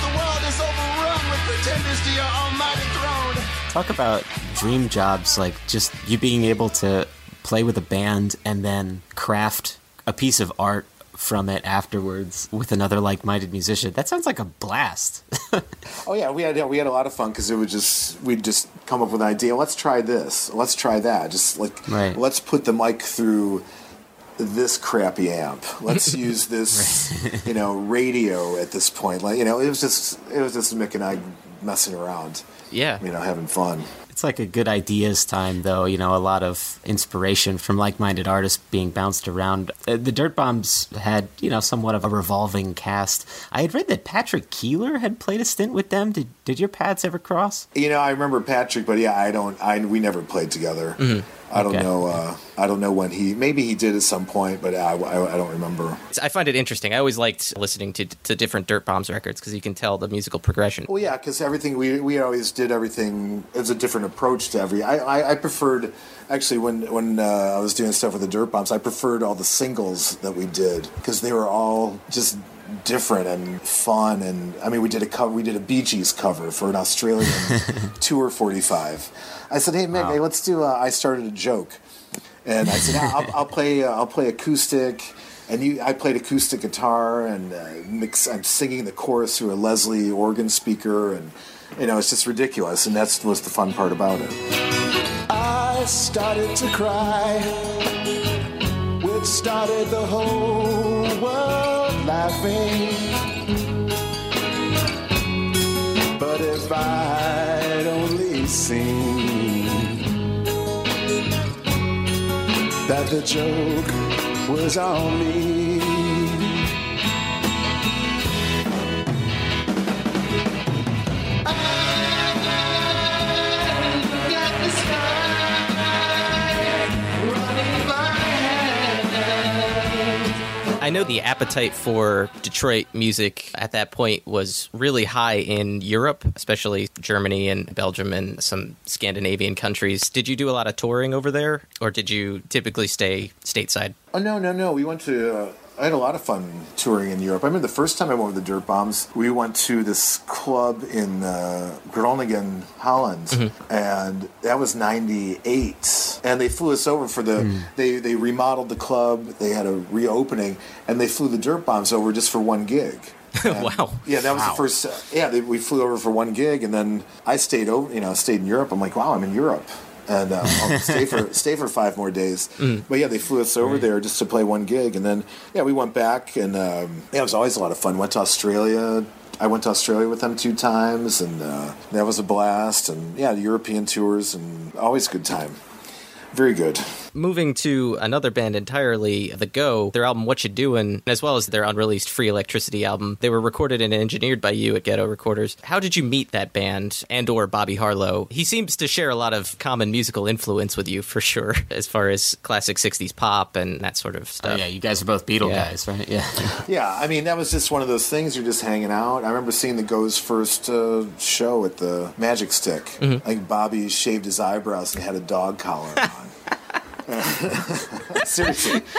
the world is overrun with pretenders to your almighty throne. Talk about dream jobs, like just you being able to play with a band and then craft a piece of art from it afterwards with another like-minded musician. That sounds like a blast. Oh yeah, we had we had a lot of fun because it would just we'd just come up with an idea. Let's try this. Let's try that. Just like Right. let's put the mic through this crappy amp. Let's use this, you know, radio at this point. Like you know, it was just it was just Mick and I messing around. Yeah. You know, having fun. It's like a good ideas time, though. You know, a lot of inspiration from like-minded artists being bounced around. Uh, The Dirtbombs had, you know, somewhat of a revolving cast. I had read that Patrick Keeler had played a stint with them. Did did your paths ever cross? You know, I remember Patrick, but yeah, I don't. I we never played together. I don't Okay. know. Uh, I don't know when he. Maybe he did at some point, but I, I, I don't remember. I find it interesting. I always liked listening to to different Dirtbombs records because you can tell the musical progression. Well, yeah, because everything we we always did everything as a different approach to every. I I, I preferred actually when when uh, I was doing stuff with the Dirtbombs, I preferred all the singles that we did because they were all just different and fun and I mean we did a cover we did a Bee Gees cover for an Australian tour 45 I said hey Mick hey let's do uh, I started a joke. And I said I'll, I'll play uh, I'll play acoustic. And you I played acoustic guitar and uh, mix, I'm singing the chorus through a Leslie organ speaker and you know it's just ridiculous. And that's was the fun part about it. I started to cry, which started the whole world laughing. But if I'd only seen that the joke was on me. I know the appetite for Detroit music at that point was really high in Europe, especially Germany and Belgium and some Scandinavian countries. Did you do a lot of touring over there, or did you typically stay stateside? Oh no, no, no. We went to. Uh, I had a lot of fun touring in Europe. I remember the first time I went with the Dirtbombs. We went to this club in uh, Groningen, Holland, and that was '98. And they flew us over for the. They they remodeled the club. They had a reopening, and they flew the Dirtbombs over just for one gig. wow. Yeah, that was the first. Uh, yeah, they, we flew over for one gig, and then I stayed over. You know, stayed in Europe. I'm like, wow, I'm in Europe, and uh, I'll stay for stay for five more days. But yeah, they flew us over there just to play one gig, and then yeah, we went back, and um, yeah, it was always a lot of fun. Went to Australia. I went to Australia with them two times, and uh, that was a blast. And yeah, the European tours, and always a good time. Very good. Moving to another band entirely, The Go, their album Whatcha Doin', as well as their unreleased Free Electricity album, they were recorded and engineered by you at Ghetto Recorders. How did you meet that band and or Bobby Harlow? He seems to share a lot of common musical influence with you for sure, as far as classic 60s pop and that sort of Oh, stuff. yeah, you guys are both Beatle Yeah. guys, right? Yeah. Yeah, I mean that was just one of those things. You're just hanging out. I remember seeing the Go's first uh, show at the Magic Stick. I think Bobby shaved his eyebrows and had a dog collar on. Seriously,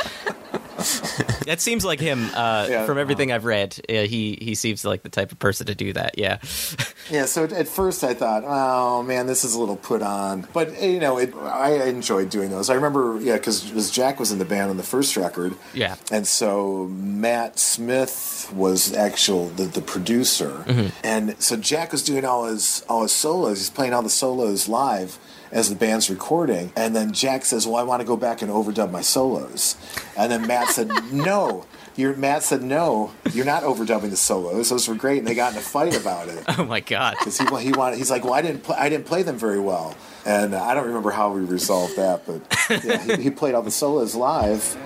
That seems like him uh, Yeah. from everything I've read. Uh, he, he seems like the type of person to do that, yeah. yeah. So at first I thought, oh man, this is a little put on, but eh, you know, it, I enjoyed doing those. I remember, yeah, because Jack was in the band on the first record. Yeah. And so Matt Smith was actual the, the producer, and so Jack was doing all his all his solos. He's playing all the solos live as the band's recording, and then Jack says, "Well, I want to go back and overdub my solos," and then Matt said, "No." Your Matt said no. You're not overdubbing the solos. Those were great, and they got in a fight about it Oh my god. because he he wanted. He's like, well, I didn't play, I didn't play them very well, and uh, I don't remember how we resolved that, but yeah, he, he played all the solos live.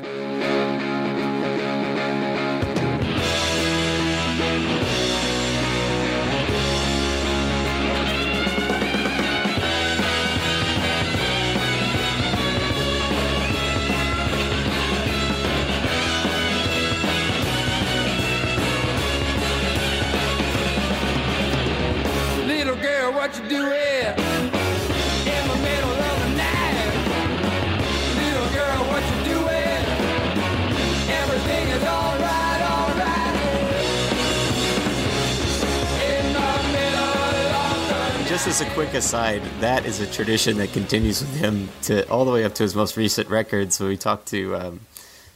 Aside, that is a tradition that continues with him to all the way up to his most recent record. So we talked to um,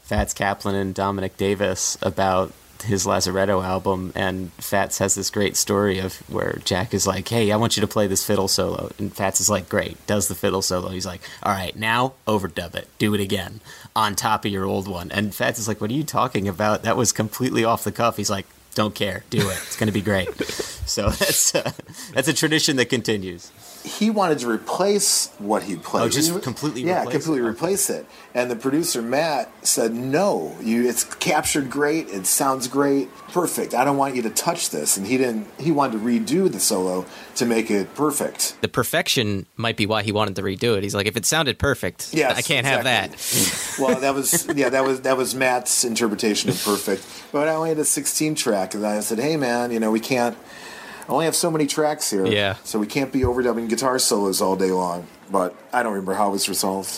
Fats Kaplan and Dominic Davis about his Lazaretto album, and Fats has this great story of where Jack is like, "Hey, I want you to play this fiddle solo," and Fats is like, "Great," does the fiddle solo. He's like, "All right, now overdub it, do it again on top of your old one." And Fats is like, "What are you talking about? That was completely off the cuff." He's like. Don't care. Do it. It's going to be great. so that's uh, that's a tradition that continues. He wanted to replace what he played. Oh, just He- completely yeah, replace it? completely replace it. And the producer Matt said, "No, you. It's captured great. It sounds great, perfect. I don't want you to touch this." And he didn't. He wanted to redo the solo to make it perfect. The perfection might be why he wanted to redo it. He's like, if it sounded perfect, Yes, I can't have that. Well, that was yeah, that was that was Matt's interpretation of perfect. But I only had a 16 track, and I said, "Hey, man, you know we can't." I only have so many tracks here, Yeah. So we can't be overdubbing guitar solos all day long. But I don't remember how it was resolved.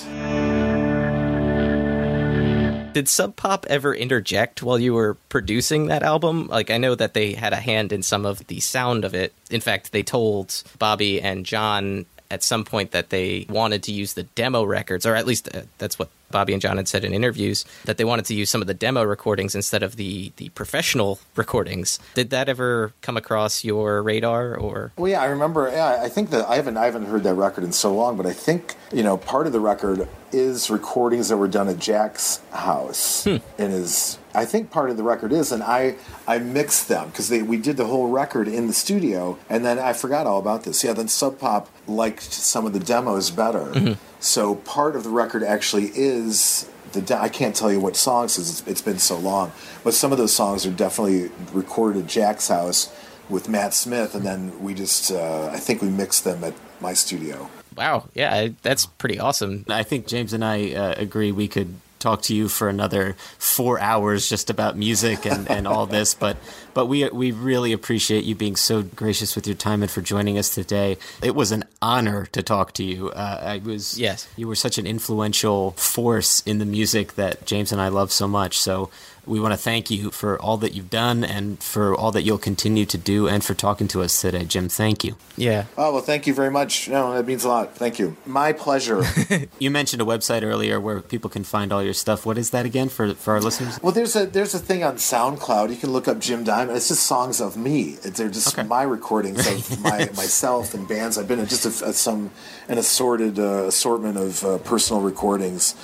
Did Sub Pop ever interject while you were producing that album? Like, I know that they had a hand in some of the sound of it. In fact, they told Bobby and John at some point that they wanted to use the demo records, or at least uh, that's what Bobby and John had said in interviews, that they wanted to use some of the demo recordings instead of the, the professional recordings. Did that ever come across your radar, or Well, yeah, I remember. Yeah, I think that I haven't I haven't heard that record in so long, but I think you know part of the record is recordings that were done at Jack's house and is I think part of the record is, and I I mixed them because we did the whole record in the studio, and then I forgot all about this. Yeah, then Sub Pop liked some of the demos better, so part of the record actually is the de- I can't tell you what songs it's, it's been so long, but some of those songs are definitely recorded at Jack's house with Matt Smith, and then we just uh, I think we mixed them at my studio. Wow, yeah, that's pretty awesome. I think James and I uh, agree we could talk to you for another four hours just about music and, and all this, but but we we really appreciate you being so gracious with your time and for joining us today. It was an honor to talk to you. Uh, I was Yes. you were such an influential force in the music that James and I love so much. So we want to thank you for all that you've done and for all that you'll continue to do and for talking to us today, Jim. Thank you. Yeah. Oh well, thank you very much. No, that means a lot. Thank you. My pleasure. You mentioned a website earlier where people can find all your stuff. What is that again for for our listeners? well, there's a there's a thing on SoundCloud. You can look up Jim Diamond. It's just songs of me. It- They're just my recordings of my myself and bands. I've been in just a, a- some an assorted uh, assortment of uh, personal recordings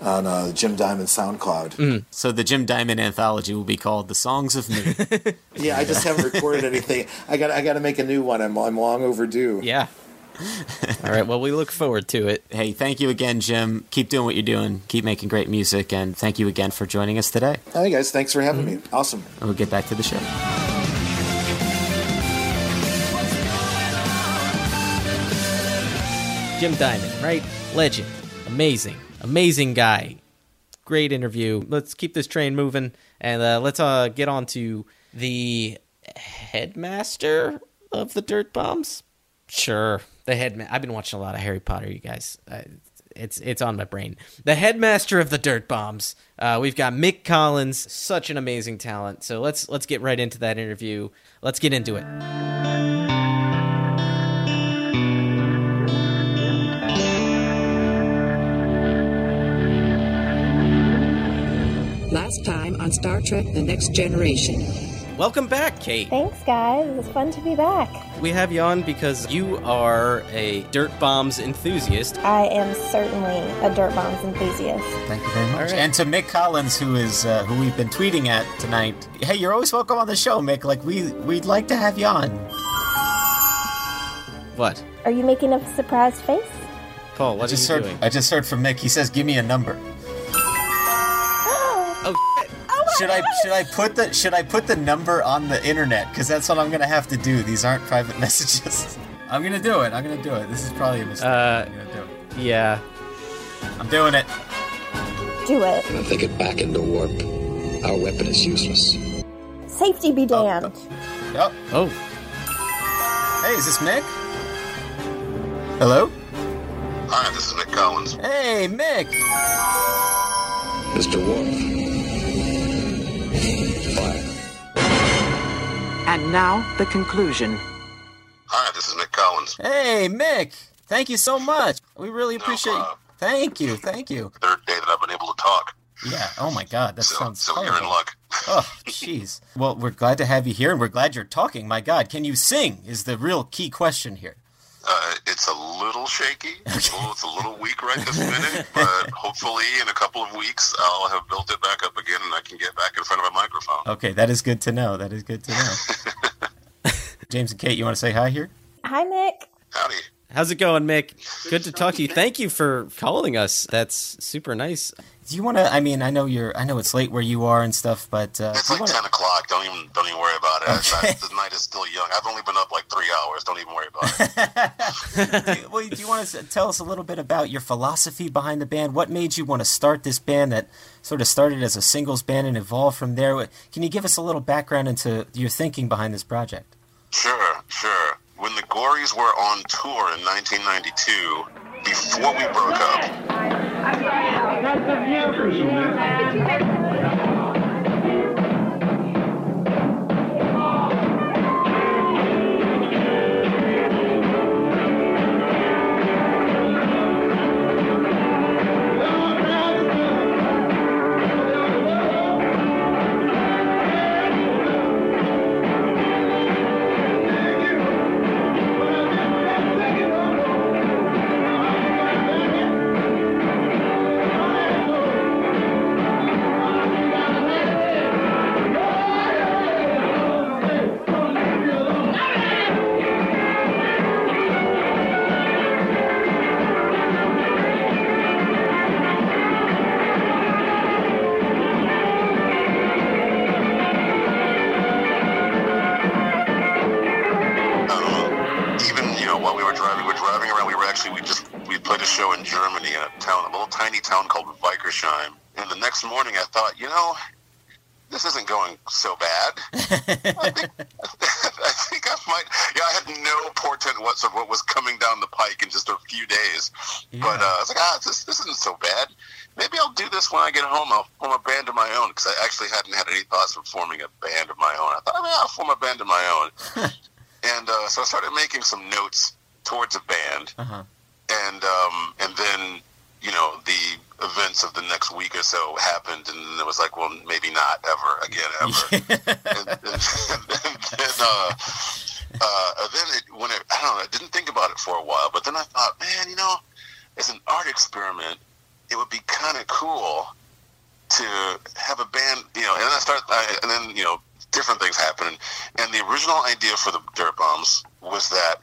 on uh, Jim Diamond SoundCloud. So the Jim Diamond anthology will be called "The Songs of Me." Yeah, I just haven't recorded anything. I got I got to make a new one. I'm I'm long overdue. Yeah. All right. Well, we look forward to it. hey, thank you again, Jim. Keep doing what you're doing. Keep making great music, and thank you again for joining us today. Hey guys, thanks for having me. Awesome. And we'll get back to the show. Jim Diamond, right? Legend. Amazing. Amazing guy. Great interview. Let's keep this train moving and uh, let's uh, get on to the headmaster of the Dirtbombs. Sure. The headman. I've been watching a lot of Harry Potter, you guys. Uh, it's it's on my brain. The headmaster of the Dirtbombs. Uh, we've got Mick Collins, such an amazing talent. So let's let's get right into that interview. Let's get into it. On Star Trek The Next Generation. Welcome back, Kate. Thanks, guys. It's fun to be back. We have you on because you are a Dirtbombs enthusiast. I am certainly a Dirtbombs enthusiast. Thank you very much. All right. And to Mick Collins, who is uh, who we've been tweeting at tonight. Hey, you're always welcome on the show, Mick. Like we we'd like to have you on. What? Are you making a surprised face? Paul, what I are just you heard. doing? I just heard from Mick. He says, "Give me a number." Should I should I put the should I put the number on the internet? Because that's what I'm gonna have to do. These aren't private messages. I'm gonna do it. I'm gonna do it. This is probably a mistake. Uh, I'm gonna do it. yeah. I'm doing it. Do it. If they get back into warp, our weapon is useless. Safety be damned. Oh, Oh, hey, is this Mick? Hello? Hi, this is Mick Collins. Hey, Mick. Mr. Wolf. And now, the conclusion. Hi, this is Mick Collins. Hey, Mick. Thank you so much. We really appreciate you. Thank you. Thank you. Third day that I've been able to talk. Yeah. Oh my God, that So, sounds so you're in luck. Oh, jeez. Well, we're glad to have you here, and we're glad you're talking. My God, can you sing? Is the real key question here. Uh, it's a little shaky. It's, a little, it's a little weak right this minute, but hopefully in a couple of weeks I'll have built it back up again and I can get back in front of a microphone. Okay, that is good to know. That is good to know. James and Kate, you want to say hi here? Hi, Nick. Howdy. How's it going, Mick? Good to talk to you. Thank you for calling us. That's super nice. Do you want to? I mean, I know you're. I know it's late where you are and stuff, but uh, It's like wanna- ten o'clock. Don't even don't even worry about it. Okay. The night is still young. I've only been up like three hours. Don't even worry about it. do well, do you want to tell us a little bit about your philosophy behind the band? What made you want to start this band that sort of started as a singles band and evolved from there? Can you give us a little background into your thinking behind this project? Sure, sure. When the Gories were on tour in 1992, before we broke up, get home. I'll form a band of my own because I actually hadn't had any thoughts of forming a band of my own. I thought, I mean, I'll form a band of my own. and uh, so I started making some notes towards a band, Uh-huh. and um, and then you know the events of the next week or so happened, and it was like, well, maybe not ever again, ever. and, and, and then, uh, uh, then it, when it, I don't know, I didn't think about it for a while, but then I thought, man, you know, as an art experiment, it would be kind of cool to have a band, you know, and then I started, I, and then, you know, different things happened. And the original idea for the Dirtbombs was that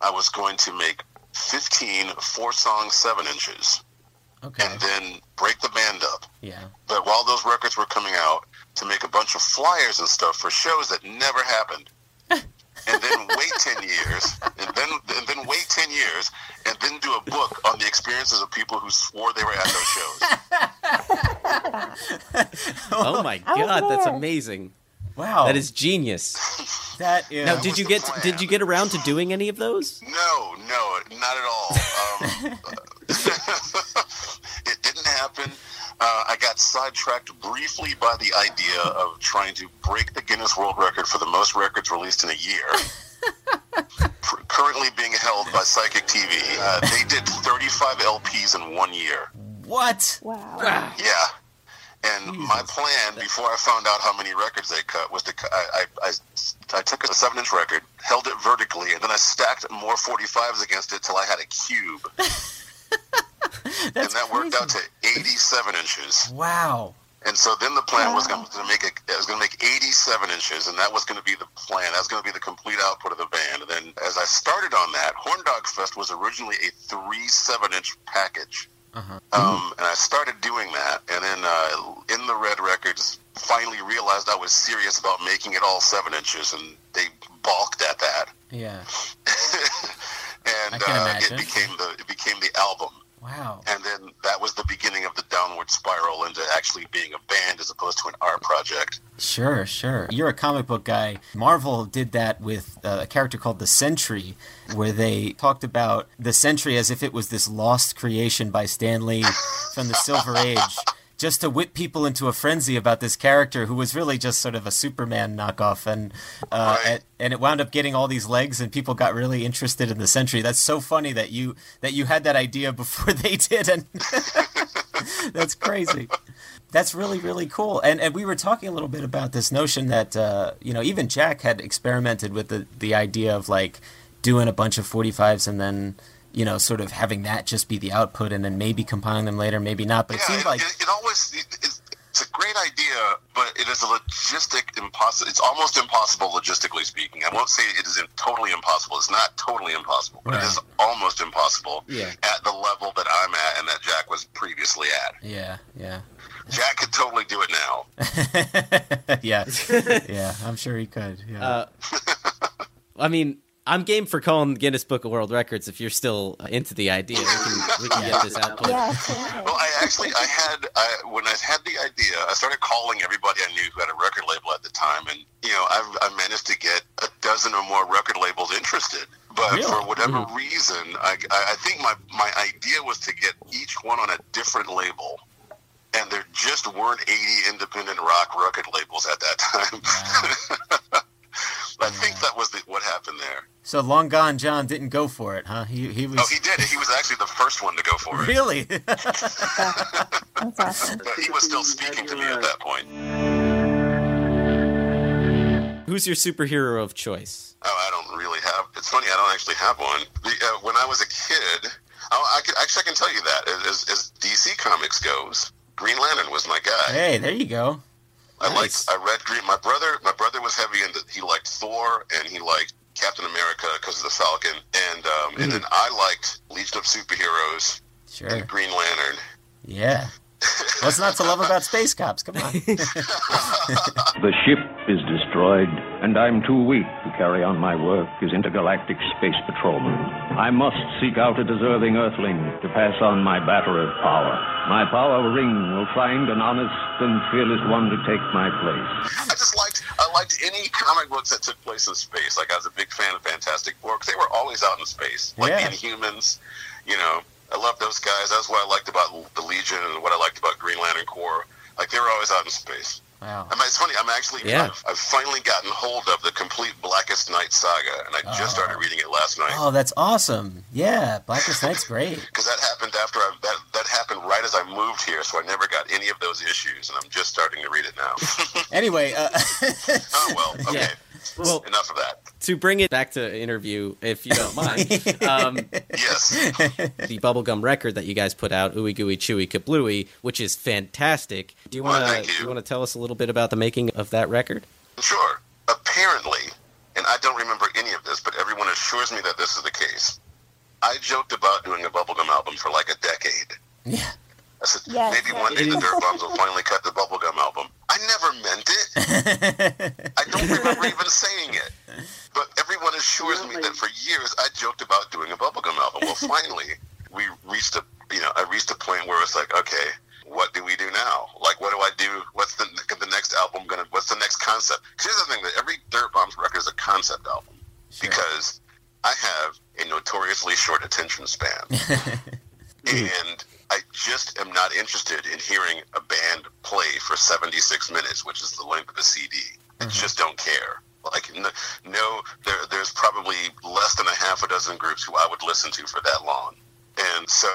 I was going to make 15 four song seven inches Okay. and then break the band up. Yeah. But while those records were coming out, to make a bunch of flyers and stuff for shows that never happened. And then wait 10 years, and then, and then wait 10 years, and then do a book on the experiences of people who swore they were at those shows. Oh my god, that's amazing. Wow. That is genius. That is. Now, did you get did you get around to doing any of those? No, no, not at all. Um, it didn't happen. Uh, I got sidetracked briefly by the idea of trying to break the Guinness World Record for the most records released in a year. Currently being held by Psychic TV. Uh, they did 35 LPs in one year. What? Wow. Yeah. And my plan before I found out how many records they cut was to cut, I, I, I, I took a seven inch record, held it vertically, and then I stacked more 45s against it till I had a cube. and that worked out to 87 inches. Wow. And so then the plan was going to make it. I was going to make 87 inches, and that was going to be the plan. That was going to be the complete output of the band. And then, as I started on that, Horndog Fest was originally a three seven-inch package. Uh-huh. Um, and I started doing that, and then uh, In the Red Records, finally realized I was serious about making it all seven inches, and they balked at that. Yeah. and uh, it became the it became the album. Wow. And then that was the beginning of the downward spiral into actually being a band as opposed to an art project. Sure, sure. You're a comic book guy. Marvel did that with uh, a character called the Sentry, where they talked about the Sentry as if it was this lost creation by Stan Lee from the Silver Age, just to whip people into a frenzy about this character who was really just sort of a Superman knockoff, and uh, and, and it wound up getting all these legs, and people got really interested in the Sentry. That's so funny that you that you had that idea before they did, and that's crazy. That's really really cool. And and we were talking a little bit about this notion that uh, you know even Jack had experimented with the the idea of like doing a bunch of 45s and then you know sort of having that just be the output and then maybe compiling them later, maybe not. But it seemed like It, it always it, it's, it's a great idea, but it is a logistic impossible. It's almost impossible logistically speaking. I won't say it is totally impossible. It's not totally impossible, but it is almost impossible Yeah. at the level that I'm at and that Jack was previously at. yeah, yeah. Jack could totally do it now. yeah, yeah, I'm sure he could. Yeah. Uh, I mean, I'm game for calling the Guinness Book of World Records if you're still uh, into the idea. We can, we can get this out. Well, I actually, I had, I, when I had the idea, I started calling everybody I knew who had a record label at the time, and you know, I've, I managed to get a dozen or more record labels interested. But Really? for whatever Mm-hmm. reason, I, I I think my my idea was to get each one on a different label, and there just weren't 80 independent rock record labels at that time. I think that was the, what happened there. So Long Gone John didn't go for it, huh? He he was Oh, he did. He was actually the first one to go for it. really. That's awesome. But he was still speaking to me at that point. Who's your superhero of choice? Oh, I don't really have. It's funny, I don't actually have one. The, uh, when I was a kid, oh, I could, actually I can tell you that as, as DC Comics goes, Green Lantern was my guy. hey, there you go. I nice. liked. I read Green. My brother. My brother was heavy into. He liked Thor and he liked Captain America because of the Falcon. And um, and then I liked Legion of Superheroes Sure. and Green Lantern. Yeah. What's not to love about space cops? Come on. The ship is destroyed, and I'm too weak to carry on my work as intergalactic space patrolman. I must seek out a deserving Earthling to pass on my batter of power. My power ring will find an honest and fearless one to take my place. I liked. Any comic books that took place in space. Like I was a big fan of Fantastic Four 'cause they were always out in space. Like Yeah. Inhumans. You know, I love those guys. That's what I liked about the Legion and what I liked about Green Lantern Corps. Like they were always out in space. Wow. I mean, it's funny. I'm actually. Yeah. I've, I've finally gotten hold of the complete Blackest Night saga, and I just started reading it last night. Oh, that's awesome. Yeah, Blackest Night's great. Because that happened after I that that happened right as I moved here, so I never got any of those issues, and I'm just starting to read it now. Anyway, uh, oh well, okay. Yeah. Well, Enough of that. to bring it back to interview, if you don't mind, um, Yes. the bubblegum record that you guys put out, Ooey Gooey Chewy Kablooey, which is fantastic. Do you want thank to you. you want to tell us a little bit about the making of that record? Sure. Apparently, and I don't remember any of this, but everyone assures me that this is the case. I joked about doing a bubblegum album for like a decade. Yeah. I said, Yes, maybe one day the. Dirtbombs will finally cut the bubblegum album. I never meant it. I don't remember even saying it. But everyone assures me that for years I joked about doing a bubblegum album. Well, finally, we reached a, you know, I reached a point where it's like, okay, what do we do now? Like, what do I do? What's the the next album gonna? What's the next concept? 'Cause here's the thing: that every Dirtbombs record is a concept album because I have a notoriously short attention span, and I just am not interested in hearing a band play for 76 minutes, which is the length of a CD. I mm-hmm. just don't care. Like, no, no there, there's probably less than a half a dozen groups who I would listen to for that long, and so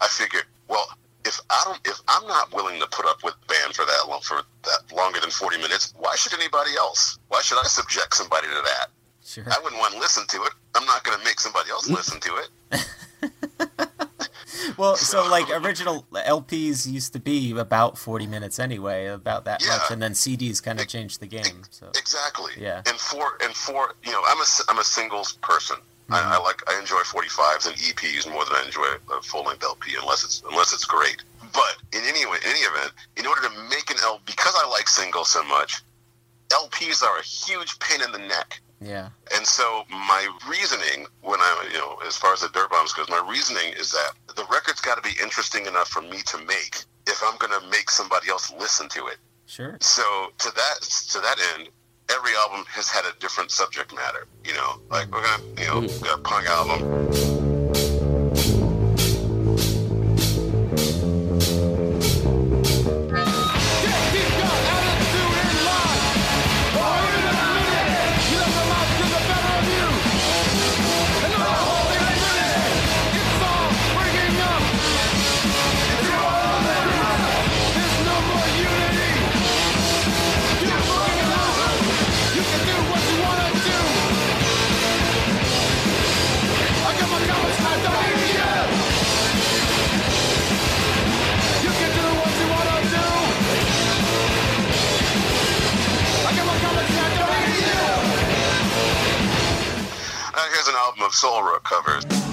I figured, well, if I don't, if I'm not willing to put up with a band for that long, for that longer than 40 minutes, why should anybody else? Why should I subject somebody to that? Sure. I wouldn't want to listen to it. I'm not going to make somebody else listen to it. Well, so like original LPs used to be about 40 minutes anyway, about that Yeah. much, and then CDs kind of changed the game. So Exactly. Yeah. And for and for you know, I'm a I'm a singles person. I, I mm-hmm. like I enjoy 45s and EPs more than I enjoy a full length LP unless it's unless it's great. But in any way, any event, in order to make an L, because I like singles so much, LPs are a huge pain in the neck. Yeah, And so my reasoning, when I, you know, as far as the Dirtbombs goes, my reasoning is that the record's got to be interesting enough for me to make. if I'm going to make somebody else listen to it. Sure. So to that to that end, every album has had a different subject matter. You know, like we're gonna you know mm. got a punk album. Of soul rock covers.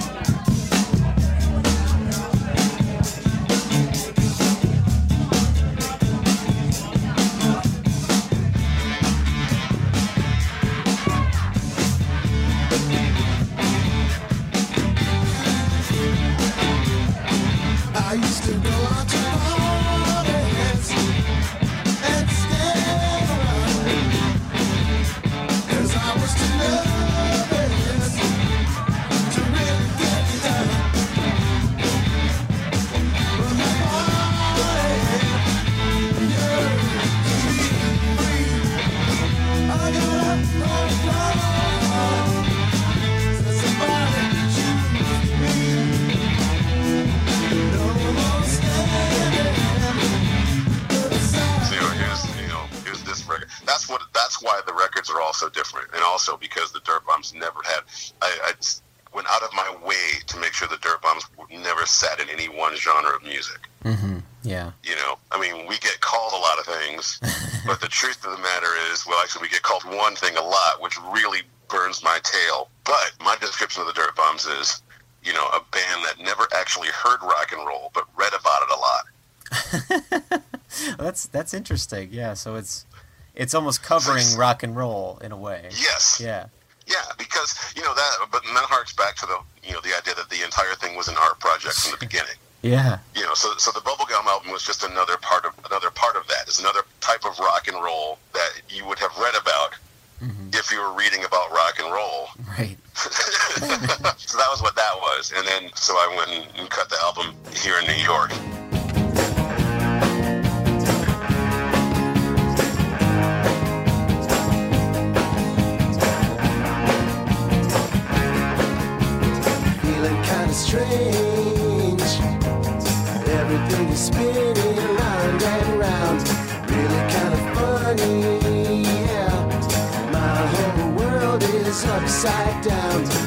One thing a lot, which really burns my tail. But my description of the Dirtbombs is, you know, a band that never actually heard rock and roll, but read about it a lot. That's that's interesting. Yeah. So it's it's almost covering rock and roll in a way. Yes. Yeah. Yeah, because you know that, but that harks back to the you know the idea that the entire thing was an art project from the beginning. Yeah. You know, so so the Bubblegum album was just another part of another part of that. It's another type of rock and roll that you would have read about Mm-hmm. if you were reading about rock and roll. Right. so that was what that was, and then so I went and cut the album here in New York. feeling kind of strange. Upside down.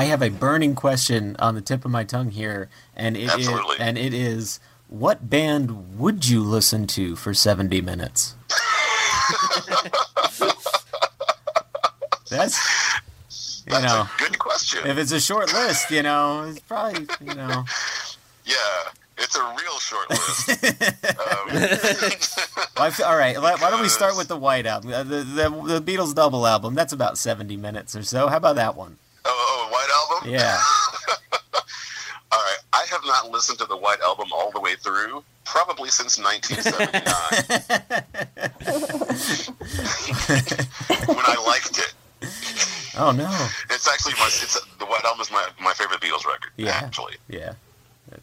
I have a burning question on the tip of my tongue here, and it is, and it is, what band would you listen to for seventy minutes? That's you That's know, a good question. if it's a short list, you know, it's probably you know. Yeah, it's a real short list. um, Well, all right, why why don't we start with the White album, uh, the, the the Beatles double album? That's about seventy minutes or so. How about that one? Oh, oh, oh, White Album. Yeah. All right, I have not listened to the White Album all the way through, probably since 1979, when I liked it. Oh no. It's actually my it's the White Album is my my favorite Beatles record. Yeah. actually. Yeah.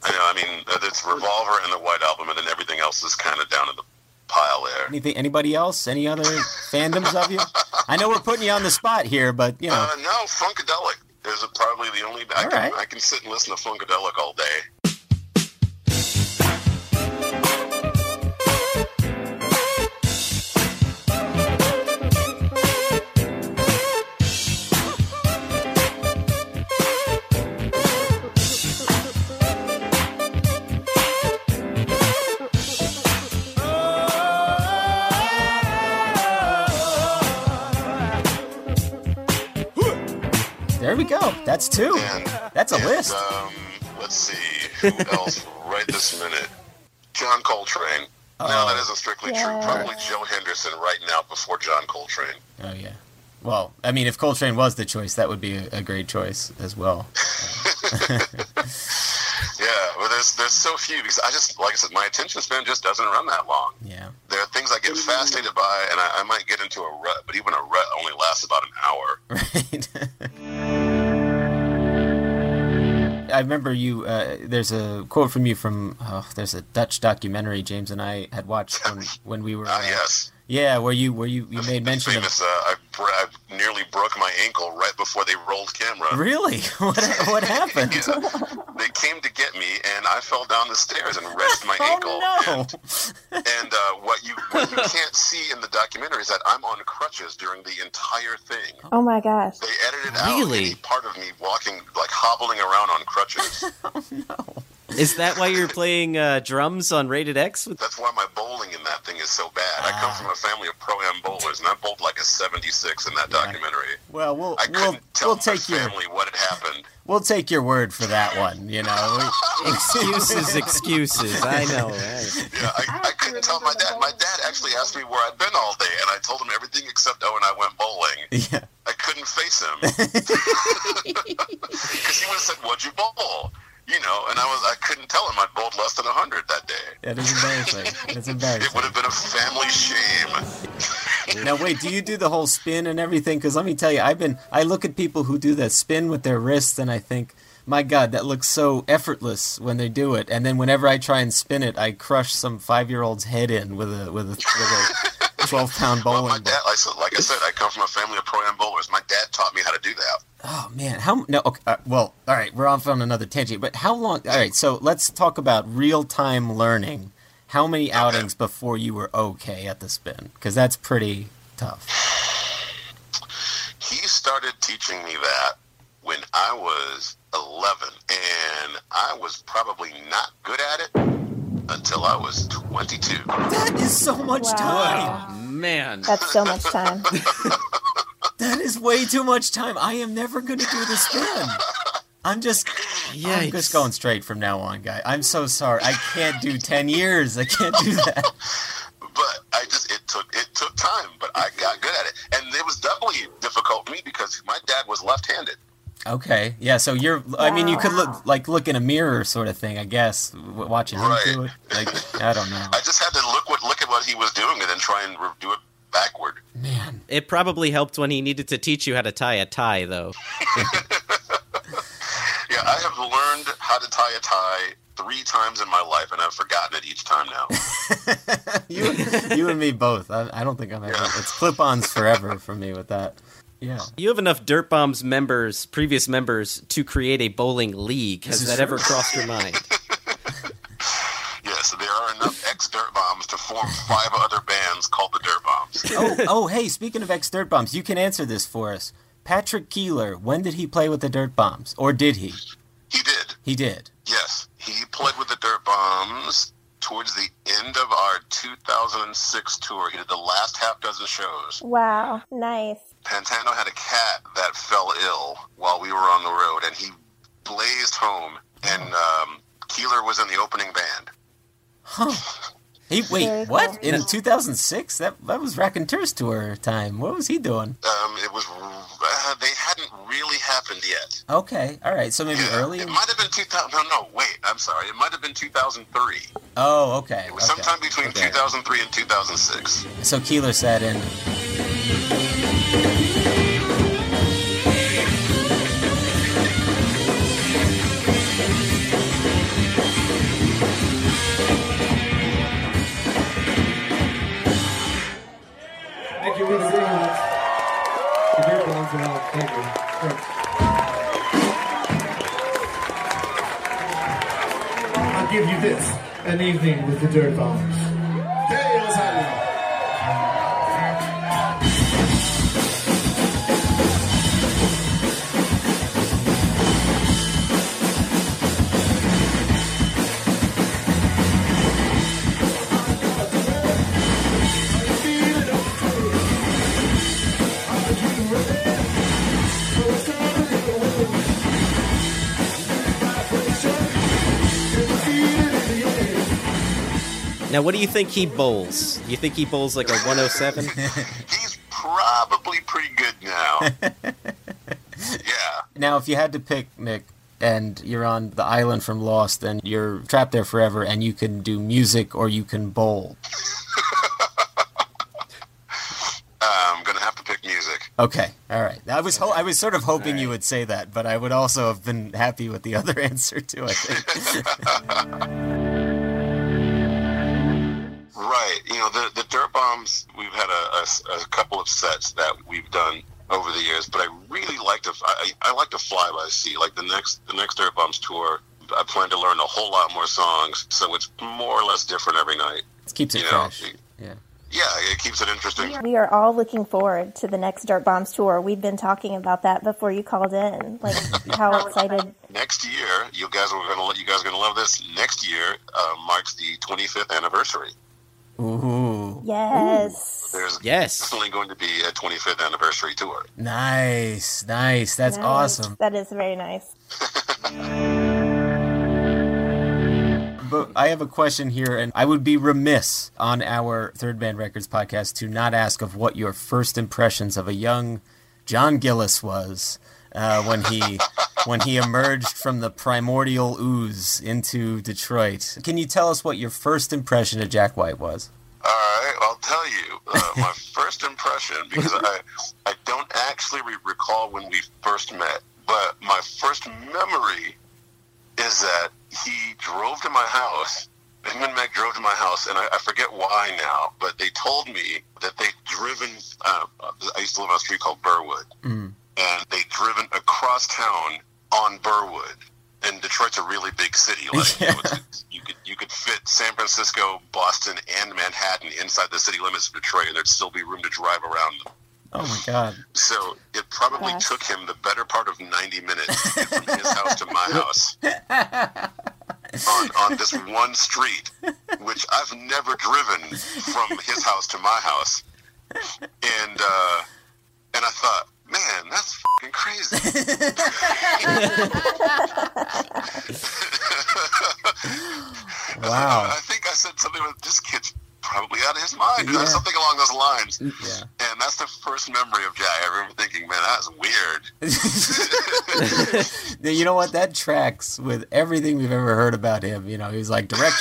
I know. I mean, it's Revolver and the White Album, and then everything else is kind of down in the pile there. Anything? Anybody else? Any other fandoms of you? I know we're putting you on the spot here, but you know. Uh, no, Funkadelic is probably the only. I All can, right. I can sit and listen to Funkadelic all day. Go. That's two. That's a list. Um, let's see. Who else right this minute? John Coltrane. No, that isn't strictly true. Probably Joe Henderson right now before John Coltrane. Oh yeah. Well, I mean, if Coltrane was the choice, that would be a, a great choice as well. Yeah, well, there's there's so few because I just like I said, my attention span just doesn't run that long. Yeah. There are things I get fascinated by, and I, I might get into a rut, but even a rut only lasts about an hour. I remember you. Uh, there's a quote from you from. Oh, there's a Dutch documentary James and I had watched when when we were. Ah, uh, yes. Yeah, where you where you, you made mention of. Famous. Uh, I, br- I nearly broke my ankle right before they rolled camera. Really? What what happened? They came to get me, and I fell down the stairs and wrenched my Oh, ankle. no. And, and uh, what you what you can't see in the documentary is that I'm on crutches during the entire thing. Oh my gosh. They edited out any part of me walking, like hobbling around on crutches. Is that why you're playing uh, drums on Rated X? That's why my bowling in that thing is so bad. I come from a family of pro-am bowlers, and I bowled like a 76 in that documentary. Well, we'll I we'll tell we'll my take your family what had happened. we'll take your word for that one. You know. excuses, excuses. I know. right? Yeah, I, I couldn't tell my dad. My dad actually asked me where I'd been all day, and I told him everything except oh, and I went bowling. Yeah. I couldn't face him because he would have said, "What'd you bowl?" You know, and I was I couldn't tell him I'd bowled less than hundred that day. That is embarrassing. That's embarrassing. It would have been a family shame. Now wait, do you do the whole spin and everything? Because let me tell you, I've been I look at people who do that spin with their wrists, and I think, my God, that looks so effortless when they do it. And then whenever I try and spin it, I crush some five year old's head in with a with a with a twelve pound bowling ball. Dad, like, I said- like I said, I come from a family of pro-am bowlers. My dad taught me how to do that. Oh man, how no? Okay, uh, well, all right, we're off on another tangent. But how long? All right, so let's talk about real time learning. How many outings before you were okay at the spin? Because that's pretty tough. He started teaching me that when I was 11, and I was probably not good at it until I was 22. That is so much Wow. time. Man, That's so much time. That is way too much time. I am never going to do this again. I'm just, yeah, I'm just going straight from now on, guy. I'm so sorry. I can't do ten years. I can't do that. But I just it took it took time, but I got good at it, and it was doubly difficult for me because my dad was left-handed. Okay, yeah. So you're, I mean, you could look like look in a mirror, sort of thing. I guess w- watching him do it. Like I don't know. I just had to look what look at what he was doing and then try and re- do it backward. Man, it probably helped when he needed to teach you how to tie a tie, though. Yeah, I have learned how to tie a tie three times in my life, and I've forgotten it each time now. you, you and me both. I, I don't think I'm ever. It's clip-ons forever for me with that. Yeah. You have enough Dirtbombs members, previous members, to create a bowling league. Has This is that ever crossed your mind? yes, there are enough ex-Dirtbombs to form five other bands called the Dirtbombs. oh, oh, hey, speaking of ex Dirtbombs, you can answer this for us. Patrick Keeler, when did he play with the Dirtbombs? Or did he? He did. He did. Yes, he played with the Dirtbombs towards the end of our 2006 tour. He did the last half dozen shows. Wow. Nice. Pantano had a cat that fell ill while we were on the road, and he blazed home. And um, Keeler was in the opening band. Huh. He wait, Very what? cool. In 2006? That that was Raconteurs tour time. What was he doing? Um, it was uh, they hadn't really happened yet. Okay, all right. So maybe early. It might have been 2000. No, no, wait. I'm sorry. It might have been 2003. Oh, okay. It was okay. sometime between 2003 and 2006. So Keeler sat in. An evening with the Dirtbombs. What do you think he bowls? You think he bowls like a 107? He's probably pretty good now. yeah. Now, if you had to pick Nick, and you're on the island from Lost, and you're trapped there forever, and you can do music or you can bowl. Uh, I'm gonna have to pick music. Okay, all right. I was ho- I was sort of hoping you would say that, but I would also have been happy with the other answer too. I think. Right. You know, the the Dirtbombs. We've had a, a- a couple of sets that we've done over the years, but I really like to. I, I like to fly by sea. Like the next the next Dirtbombs tour, I plan to learn a whole lot more songs, so it's more or less different every night. It keeps it You know, fresh. Yeah. Yeah, it keeps it interesting. We are all looking forward to the next Dirtbombs tour. We've been talking about that before you called in. Like how excited. Next year, you guys are gonna you guys are gonna love this. Next year uh, marks the 25th anniversary. Ooh. Yes. There's Yes. definitely going to be a 25th anniversary tour. Nice, nice. That's Nice. awesome. That is very nice. But I have a question here, and I would be remiss on our Third Man Records podcast to not ask of what your first impressions of a young John Gillis was uh, when he when he emerged from the primordial ooze into Detroit. Can you tell us what your first impression of Jack White was? All right, I'll tell you uh, my first impression because I I don't actually re- recall when we first met, but my first memory is that he drove to my house. Him and Meg drove to my house, and I, I forget why now, but they told me that they'd driven. Uh, I used to live on a street called Burwood, Mm. And they'd driven across town on Burwood. And Detroit's a really big city. Like you, know, it's, you could you could fit San Francisco, Boston, and Manhattan inside the city limits of Detroit, and there'd still be room to drive around them. Oh my God! So it probably Gosh. took him the better part of ninety minutes to get from his house to my house on, on this one street, which I've never driven from his house to my house, and uh, and I thought, man, that's fucking crazy. Wow. Uh, I think I said something with this kid's probably out of his mind. Yeah. Something along those lines. Yeah. And that's the first memory of Jack. I remember thinking, man, that's weird. you know what? That tracks with everything we've ever heard about him. You know, he's like direct,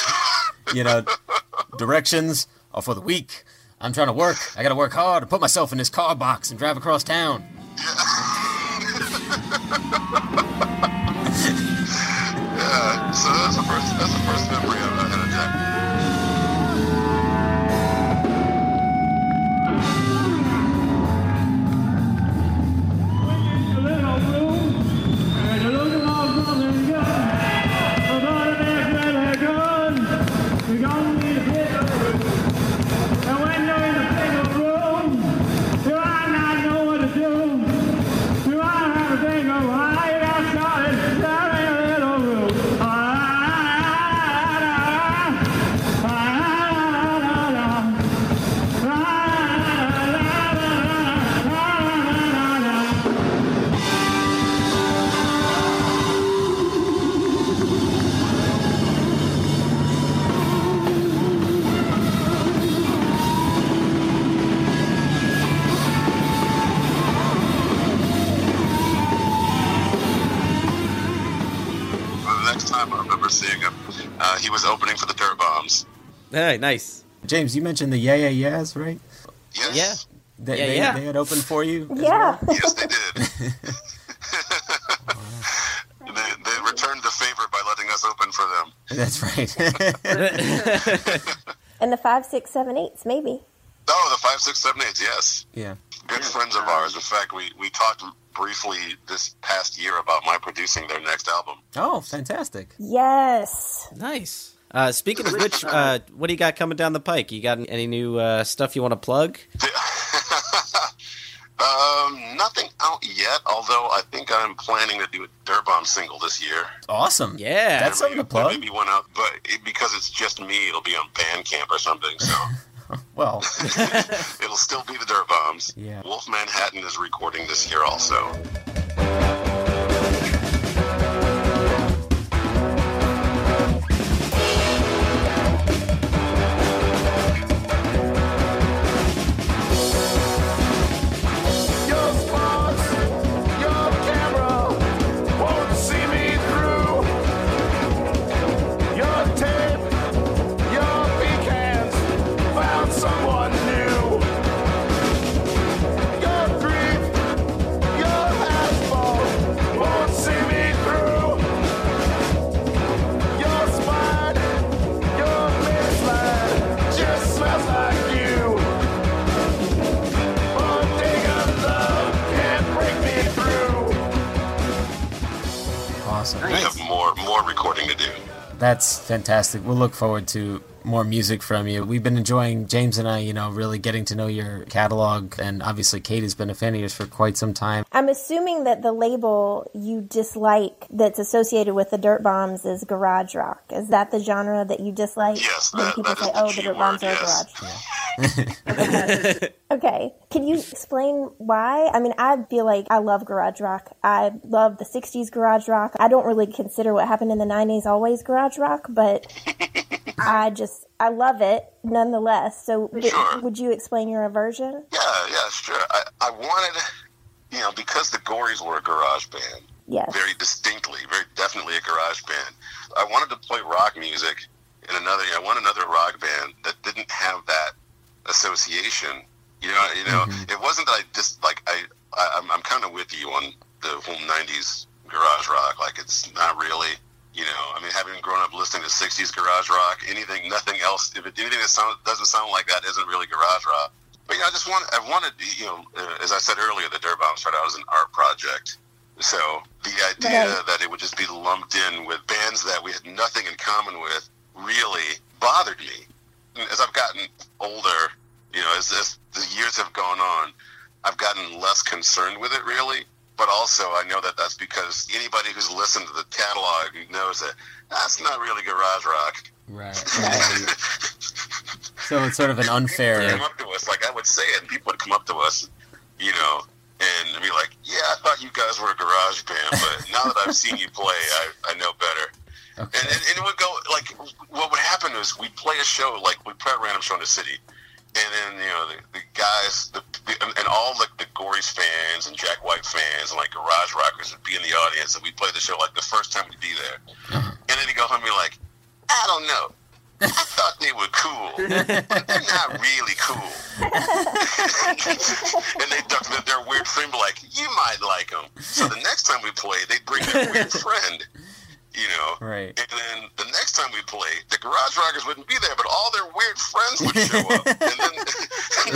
you know, directions are for the weak. I'm trying to work. I got to work hard to put myself in this car box and drive across town. Yeah, so that's the first. That's the first Hey, nice. James, you mentioned the Yeah Yeah Yeahs, right? Yes. Yeah. They, Yeah, they, yeah. they had opened for you. as Yeah. Yes, they did. they, they returned the favor by letting us open for them. That's right. And the five, six, seven, eights, maybe. Oh, the five, six, seven, eight. Yes, yeah. good friends of ours. In fact, we we talked briefly this past year about my producing their next album. Oh, fantastic. Yes. Nice. Uh, speaking of which, uh, what do you got coming down the pike? You got any new uh, stuff you want to plug? Um, nothing out yet. Although I think I'm planning to do a Dirtbomb single this year. Awesome. Yeah. That's something to plug. Maybe one out, but it, because it's just me, it'll be on Bandcamp or something. So Well, it'll still be the Dirtbombs. Yeah. Wolfmanhattan is recording this year also. That's fantastic. We'll look forward to more music from you. We've been enjoying James and I, you know, really getting to know your catalog, and obviously Kate has been a fan of yours for quite some time. I'm assuming that the label you dislike that's associated with the Dirtbombs is garage rock. Is that the genre that you dislike? Yes, when that- people that say, is the "Oh, the key Dirtbombs word, are yes. garage." Okay. Can you explain why? I mean, I feel like I love garage rock. I love the 60s garage rock. I don't really consider what happened in the 90s always garage rock, but I just, I love it nonetheless. So, w- Sure. would you explain your aversion? Yeah, yeah, sure. I, I wanted, you know, because the Gories were a garage band, Yes. very distinctly, very definitely a garage band. I wanted to play rock music in another. I want another rock band that didn't have that association. You know, you know, it wasn't that I just like I. I I'm, I'm kind of with you on the whole '90s garage rock. Like it's not really. You know, I mean, having grown up listening to '60s garage rock, anything, nothing else. If it, anything that sound, doesn't sound like that isn't really garage rock. But yeah, I just want. I wanted. You know, uh, as I said earlier, the Dirtbomb started out as an art project. So the idea Right. that it would just be lumped in with bands that we had nothing in common with really bothered me. As I've gotten older, you know, as, as the years have gone on, I've gotten less concerned with it really. But also, I know that that's because anybody who's listened to the catalog knows that that's not really garage rock. Right. so it's sort of an unfair. come up to us, like I would say it, and people would come up to us, you know, and be like, "Yeah, I thought you guys were a garage band, but now that I've seen you play, I, I know better." And, and, and it would go like, what would happen is we'd play a show, like we'd play a random show in the city, and then you know the, the guys, the, the and, all like the Gories fans and Jack White fans and like garage rockers would be in the audience, and we'd play the show like the first time we'd be there, uh-huh. and then he'd go home and be like, "I don't know." I thought they were cool, but they're not really cool. and they duck their, their weird friend, like, "You might like them." So the next time we play, they'd bring their weird friend, you know. Right. And then the next time we play, the Garage Rockers wouldn't be there, but all their weird friends would show up. and then,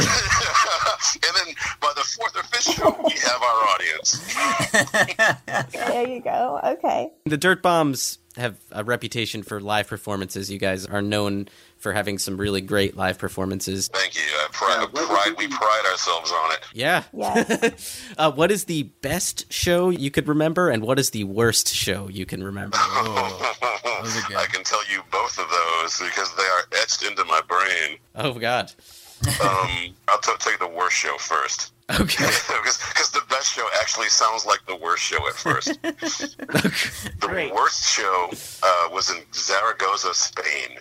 and then by the fourth or fifth show, we have our audience. There you go. Okay. The Dirtbombs have a reputation for live performances. You guys are known for having some really great live performances. Thank you. I pride, pride, we pride ourselves on it. Yeah. uh, what is the best show you could remember, and what is the worst show you can remember? I can tell you both of those because they are etched into my brain. Oh God. Um, I'll t- tell you the worst show first. Okay. Because the best show actually sounds like the worst show at first. the worst show uh, was in Zaragoza, Spain,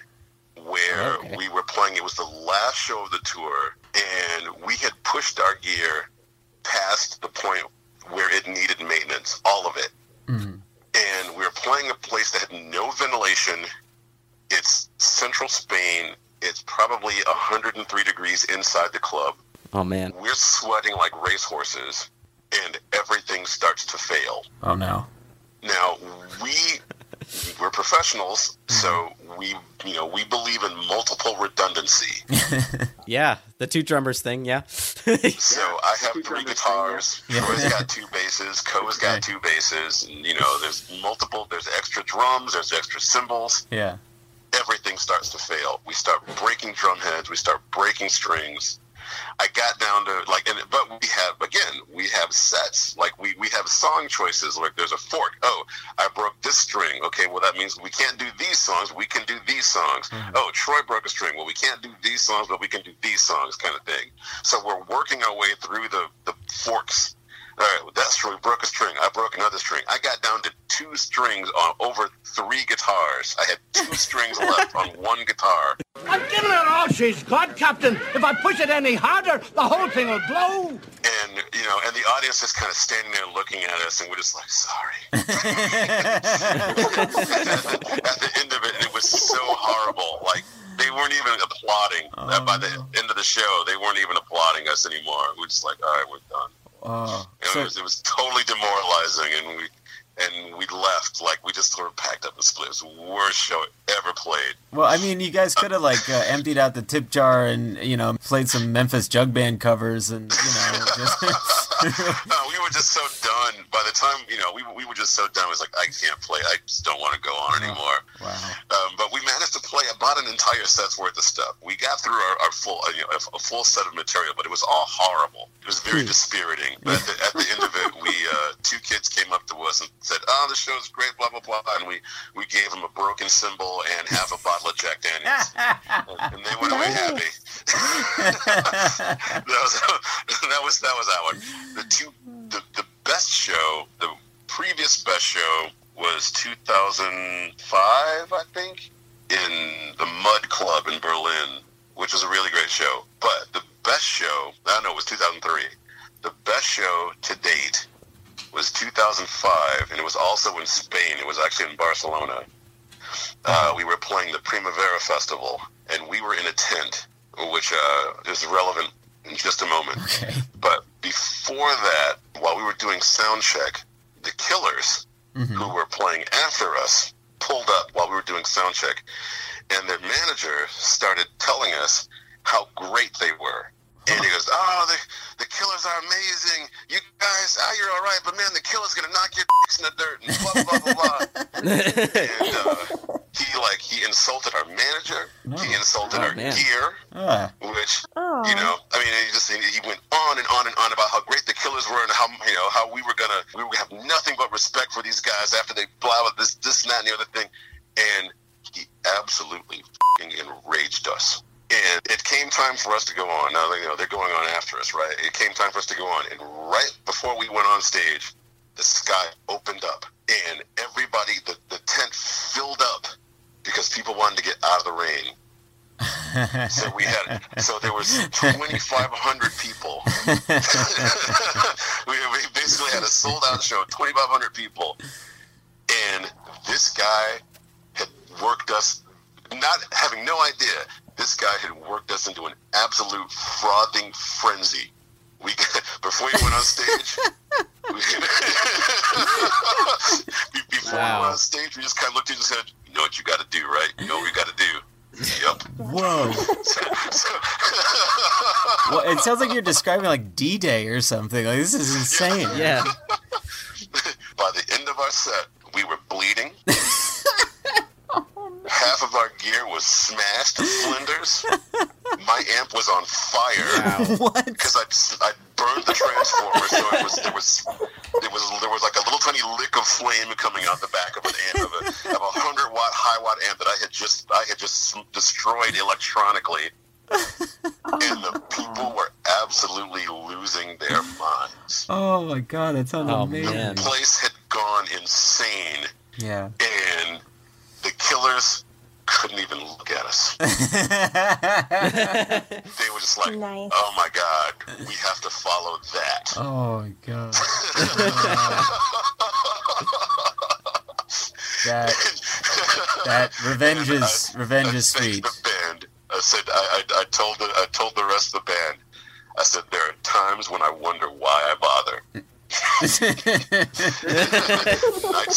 where we were playing. It was the last show of the tour, and we had pushed our gear past the point where it needed maintenance, all of it. And we were playing a place that had no ventilation. It's central Spain. It's probably 103 degrees inside the club. Oh man. We're sweating like racehorses, and everything starts to fail. Oh no. Now we we're professionals, so we you know we believe in multiple redundancy. Yeah, the two drummers thing. Yeah. So I have three guitars. Troy's got two basses. Ko's got two basses. And, you know, there's multiple. There's extra drums. There's extra cymbals. Yeah. Everything starts to fail. We start breaking drum heads. We start breaking strings. I got down to like, and but we have again, we have sets. Like we we have song choices. Like there's a fork. Oh, I broke this string. Okay, well that means we can't do these songs. We can do these songs. Mm-hmm. Oh, Troy broke a string. Well, we can't do these songs, but we can do these songs, kind of thing. So we're working our way through the the forks. All right, well, that string broke a string. I broke another string. I got down to two strings on over three guitars. I had two strings left on one guitar. I'm giving her all she's got, Captain. If I push it any harder, the whole thing will blow. And you know, and the audience is kind of standing there looking at us, and we're just like, sorry. at the end of it, it was so horrible. Like they weren't even applauding. Uh, By the end of the show, they weren't even applauding us anymore. We're just like, all right, we're done. And it, was, it was totally demoralizing, and we and we left like we just sort of packed up and split. It was the worst show ever played. Well, I mean, you guys could have like uh, emptied out the tip jar and you know played some Memphis Jug Band covers and you know just no, we were just so done. By the time you know, we we were just so done. It was like I can't play. I just don't want to go on anymore. Wow. Um, but we managed to play about an entire set's worth of stuff. We got through our, our full, uh, you know, a, a full set of material, but it was all horrible. It was very dispiriting. But at the, at the end of it, we uh, two kids came up to us and said, "Oh, the show's great, blah blah blah," and we we gave them a broken cymbal and half a bottle of Jack Daniels, and they went away happy. that was that was that was that one. The two the, the best show, the previous best show was 2005, I think, in the Mud Club in Berlin, which was a really great show. But the best show, I don't know it was 2003. The best show to date was 2005, and it was also in Spain. It was actually in Barcelona. Uh, we were playing the Primavera Festival, and we were in a tent, which uh, is relevant in just a moment. But before that, while we were doing sound check, the Killers, who were playing after us, pulled up while we were doing sound check, and their manager started telling us how great they were. And he goes, "Oh, the the Killers are amazing. You guys, ah, you're all right, but man, the Killers gonna knock your dicks in the dirt and blah blah blah blah." and uh, he like he insulted our manager. He insulted Oh, our man. gear, Ah. which Oh. you know, I mean, he just he went on and on and on about how great the Killers were and how you know how we were gonna we were gonna have nothing but respect for these guys after they blah blah this this and that and the other thing, and he absolutely fing enraged us. And it came time for us to go on. Now you know they're going on after us, right? It came time for us to go on, and right before we went on stage, the sky opened up, and everybody the the tent filled up because people wanted to get out of the rain. So we had, so there was 2,500 people. we, we basically had a sold out show, 2,500 people, and this guy had worked us, not having no idea. This guy had worked us into an absolute frothing frenzy. We before we went on stage. we- before we went on stage, we just kind of looked at each other and said, "You know what you got to do, right? You know what we got to do." Yep. Whoa. well, it sounds like you're describing like D-Day or something. Like this is insane. Yeah. By the end of our set, we were bleeding. Half of our gear was smashed to splinters. My amp was on fire. What? Because I, I burned the transformer, so it was there was there was there was like a little tiny lick of flame coming out the back of an amp of a, of a hundred watt high watt amp that I had just I had just destroyed electronically. and the people were absolutely losing their minds. Oh my god, that sounds Oh, amazing. man. The place had gone insane, Yeah. and the killers couldn't even look at us. they were just like, Nice. "Oh my god, we have to follow that." oh my god. that that revenge is revenge is sweet. The band. I said, I, I, I told the, I told the rest of the band. I said, there are times when I wonder why I bother. Nights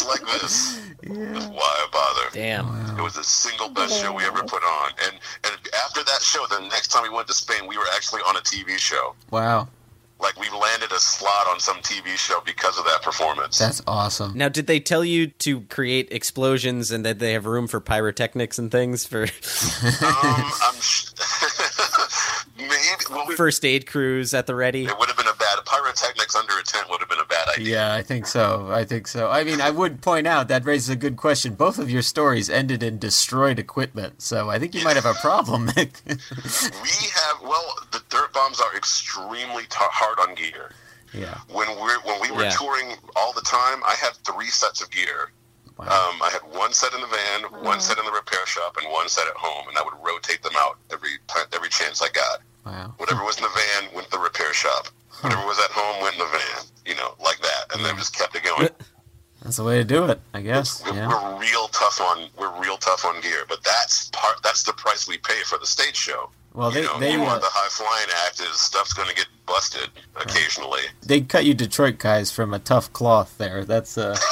like this is why bother. Damn. It was the single best show we ever put on, and and after that show, the next time we went to Spain, we were actually on a TV show. Wow. Like we landed a slot on some TV show because of that performance. That's awesome. Now, did they tell you to create explosions and that they have room for pyrotechnics and things for um, I'm sh- maybe well, we- first aid crews at the ready? it would have been a bad pyrotechnics under a tent would have been a bad idea. Yeah, I think so. I think so. I mean, I would point out that raises a good question. Both of your stories ended in destroyed equipment, so I think you might have a problem. Nick. We have well, the Dirtbombs are extremely t- hard on gear. yeah. When we're when we were Yeah. touring all the time, I had three sets of gear. Um, I had one set in the van, one set in the repair shop, and one set at home, and I would rotate them out every ti- every chance I got. Wow. Whatever was in the van went to the repair shop. Whatever was at home went in the van. You know, like that, and then just kept it going. That's the way to do it, I guess. We're, Yeah. we're real tough on we're real tough on gear, but that's part that's the price we pay for the stage show. Well, they you know, they you want the high flying act is stuff's going to get busted occasionally. they cut you Detroit guys from a tough cloth there. That's uh.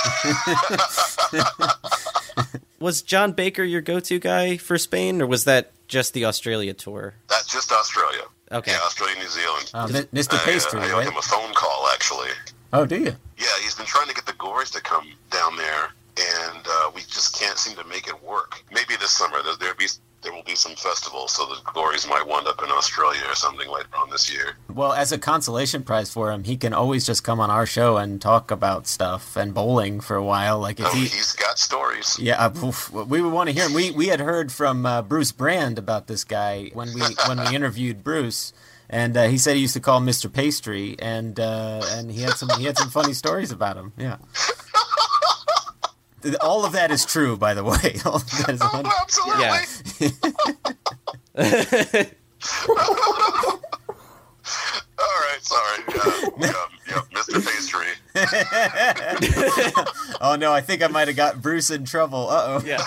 Was John Baker your go-to guy for Spain, or was that just the Australia tour? That's just Australia. Okay. Yeah, Australia, New Zealand. Uh, Mr. I, uh, Pastry, I owe right? him a phone call actually. Oh, do you? Yeah, he's been trying to get the Gories to come down there, and uh, we just can't seem to make it work. Maybe this summer there'll be there will be some festivals, so the Gories might wind up in Australia or something later on this year. Well, as a consolation prize for him, he can always just come on our show and talk about stuff and bowling for a while. Like if Oh, he, he's got stories. yeah, uh, we would want to hear him. We we had heard from uh, Bruce Brand about this guy when we when we interviewed Bruce, and uh, he said he used to call him Mr. Pastry, and uh, and he had some he had some funny stories about him. Yeah. All of that is true, by the way. All of that is Oh, absolutely. All right, sorry. Uh, yeah, yeah, Mr. Pastry. oh no, I think I might have got Bruce in trouble. Uh oh. Yeah.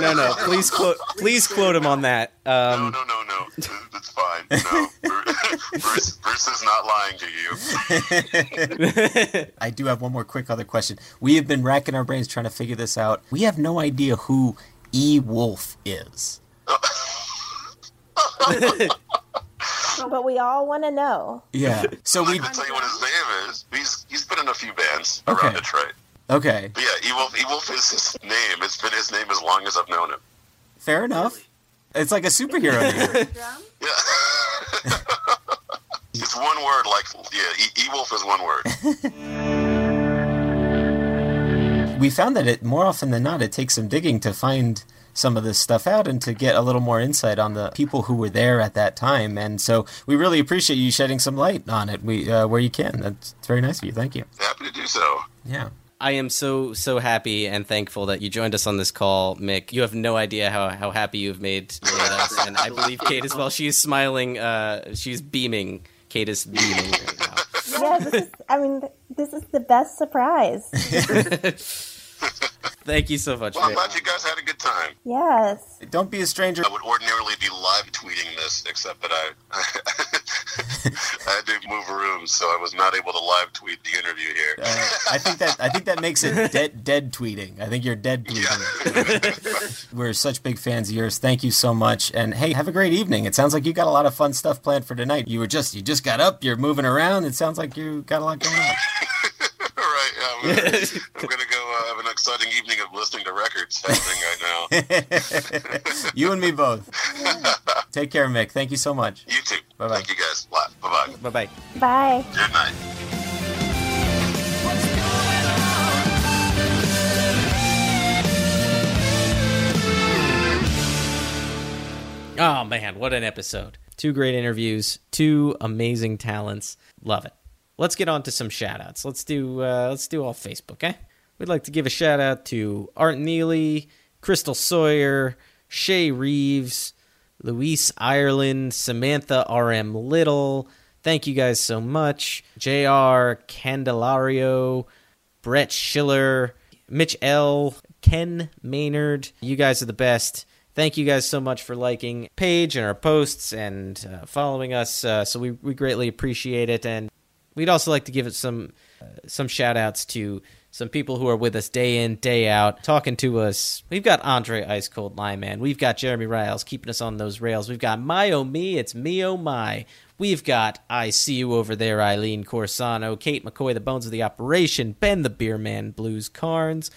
No, no. Please quote. Please quote him on that. Um, No, no, no. It's fine. No, Bruce, Bruce is not lying to you. I do have one more quick other question. We have been racking our brains trying to figure this out. We have no idea who E Wolf is. But we all want to know. Yeah. So we I can tell you what his name is. He's he's been in a few bands Okay. around Detroit. okay. But yeah, E-Wolf, E-Wolf is his name. It's been his name as long as I've known him. Fair enough. It's like a superhero name. yeah. It's one word, like, yeah, E- E-Wolf is one word. we found that it more often than not it takes some digging to find some of this stuff out and to get a little more insight on the people who were there at that time. And so we really appreciate you shedding some light on it. We uh, where you can. That's very nice of you. Thank you. Happy to do so. Yeah. I am so so happy and thankful that you joined us on this call, Mick. You have no idea how, how happy you've made, made us, and I believe Kate as well. She's smiling. Uh, she's beaming. Kate is beaming. Right now. Yeah, this is, I mean, this is the best surprise. Thank you so much. Well, I'm glad you guys had a good time. Yes. Don't be a stranger. I would ordinarily be live tweeting this, except that I I had to move rooms, so I was not able to live tweet the interview here. Uh, I think that I think that makes it dead dead tweeting. I think you're dead tweeting. We're such big fans of yours. Thank you so much. And hey, have a great evening. It sounds like you got a lot of fun stuff planned for tonight. You were just you just got up. You're moving around. It sounds like you got a lot going on. All right, yeah, I'm gonna, I'm gonna go uh, have an exciting evening of listening to records happening right now. you and me both. Take care, Mick. Thank you so much. You too. Bye bye. Thank you guys. Bye bye. Bye bye. Bye. Good night. Oh man, what an episode! Two great interviews, two amazing talents. Love it. Let's get on to some shout outs. Let's do uh, let's do all Facebook, eh? We'd like to give a shout out to Art Neely, Crystal Sawyer, Shay Reeves, Luis Ireland, Samantha R.M. Little. Thank you guys so much. JR Candelario, Brett Schiller, Mitch L, Ken Maynard. You guys are the best. Thank you guys so much for liking page and our posts and uh, following us. Uh, so we, we greatly appreciate it. And we'd also like to give it some uh, some shout outs to some people who are with us day in, day out, talking to us. We've got Andre Ice Cold Lie Man. We've got Jeremy Riles keeping us on those rails. We've got My Oh Me, it's Me Oh My. We've got I See You Over There, Eileen Corsano, Kate McCoy, The Bones of the Operation, Ben the Beer Man, Blues Carnes,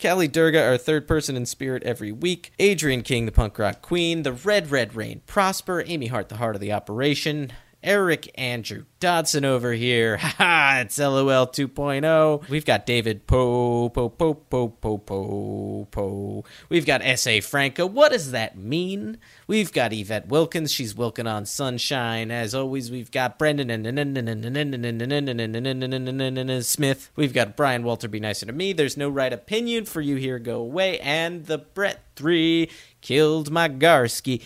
Callie Durga, our third person in spirit every week, Adrian King, the punk rock queen, The Red Red Rain, Prosper, Amy Hart, the heart of the operation, Eric Andrew Dodson over here. Ha! It's LOL 2.0. We've got David Po Po Po Po Po Po Po. We've got S.A. Franco. What does that mean? We've got Yvette Wilkins. She's Wilkin on Sunshine. As always, we've got Brendan Smith. We've got Brian Walter. Be nicer to me. There's no right opinion for you here. Go away. And the Brett Three killed my Garsky.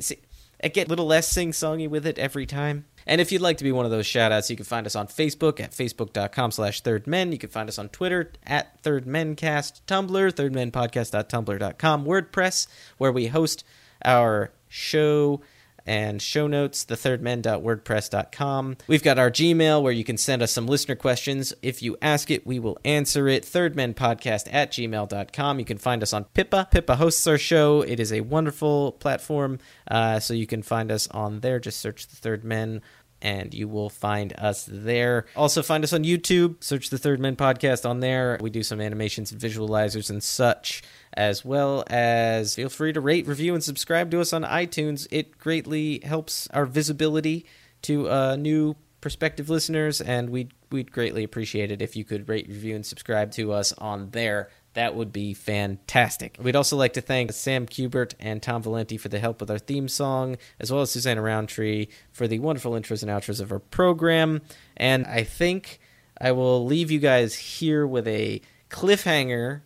See, I get a little less sing songy with it every time. And if you'd like to be one of those shout outs, you can find us on Facebook at facebook.com slash thirdmen. You can find us on Twitter at thirdmencast, Tumblr, thirdmenpodcast.tumblr.com, WordPress, where we host our show and show notes, thethirdmen.wordpress.com. We've got our Gmail where you can send us some listener questions. If you ask it, we will answer it. Thirdmenpodcast at gmail.com. You can find us on Pippa. Pippa hosts our show. It is a wonderful platform, uh, so you can find us on there. Just search The Third Men and you will find us there. Also, find us on YouTube. Search the Third Men Podcast on there. We do some animations and visualizers and such, as well as feel free to rate, review, and subscribe to us on iTunes. It greatly helps our visibility to uh, new prospective listeners, and we'd we'd greatly appreciate it if you could rate, review, and subscribe to us on there. That would be fantastic. We'd also like to thank Sam Kubert and Tom Valenti for the help with our theme song, as well as Susanna Roundtree for the wonderful intros and outros of our program. And I think I will leave you guys here with a cliffhanger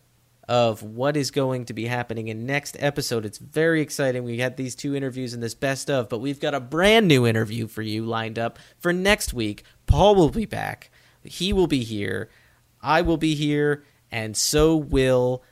of what is going to be happening in next episode. It's very exciting. We had these two interviews in this best of, but we've got a brand new interview for you lined up for next week. Paul will be back. He will be here. I will be here, and so will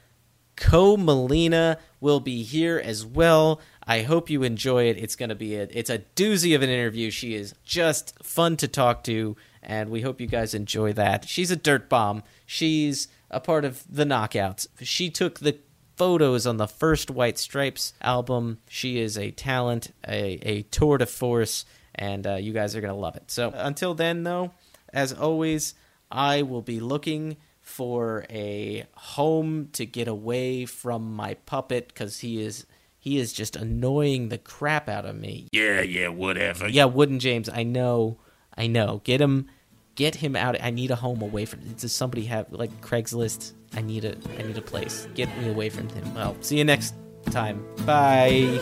Ko Melina will be here as well. I hope you enjoy it. It's going to be a it's a doozy of an interview. She is just fun to talk to, and we hope you guys enjoy that. She's a Dirtbomb. She's a part of the Knockouts. She took the photos on the first White Stripes album. She is a talent, a, a tour de force, and uh, you guys are going to love it. So until then, though, as always, I will be looking for a home to get away from my puppet because he is he is just annoying the crap out of me. Yeah, yeah, whatever. Yeah, Wooden James, I know, I know. Get him, get him out. I need a home away from. Does somebody have like Craigslist? I need a, I need a place. Get me away from him. Well, see you next time. Bye.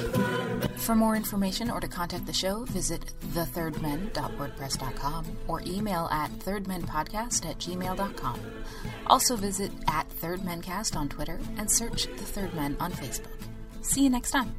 For more information or to contact the show, visit thethirdmen.wordpress.com or email at thirdmenpodcast at gmail.com. Also visit at thirdmencast on Twitter and search The Third Men on Facebook. See you next time.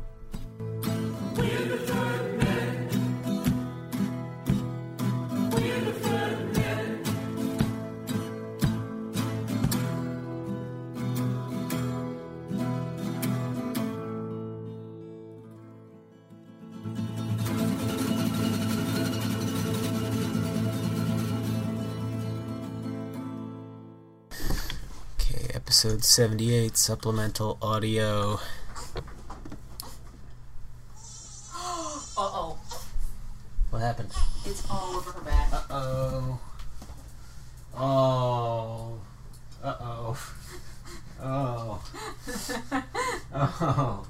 Episode 78, supplemental audio. Uh oh. What happened? It's all over her back. Uh oh. Oh. Uh oh. Oh. Oh.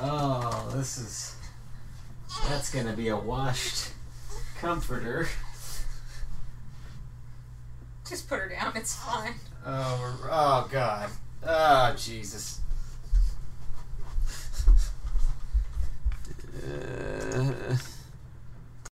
Oh, this is. That's gonna be a washed comforter. Just put her down, it's fine. Oh, oh God. Oh, Jesus. Uh,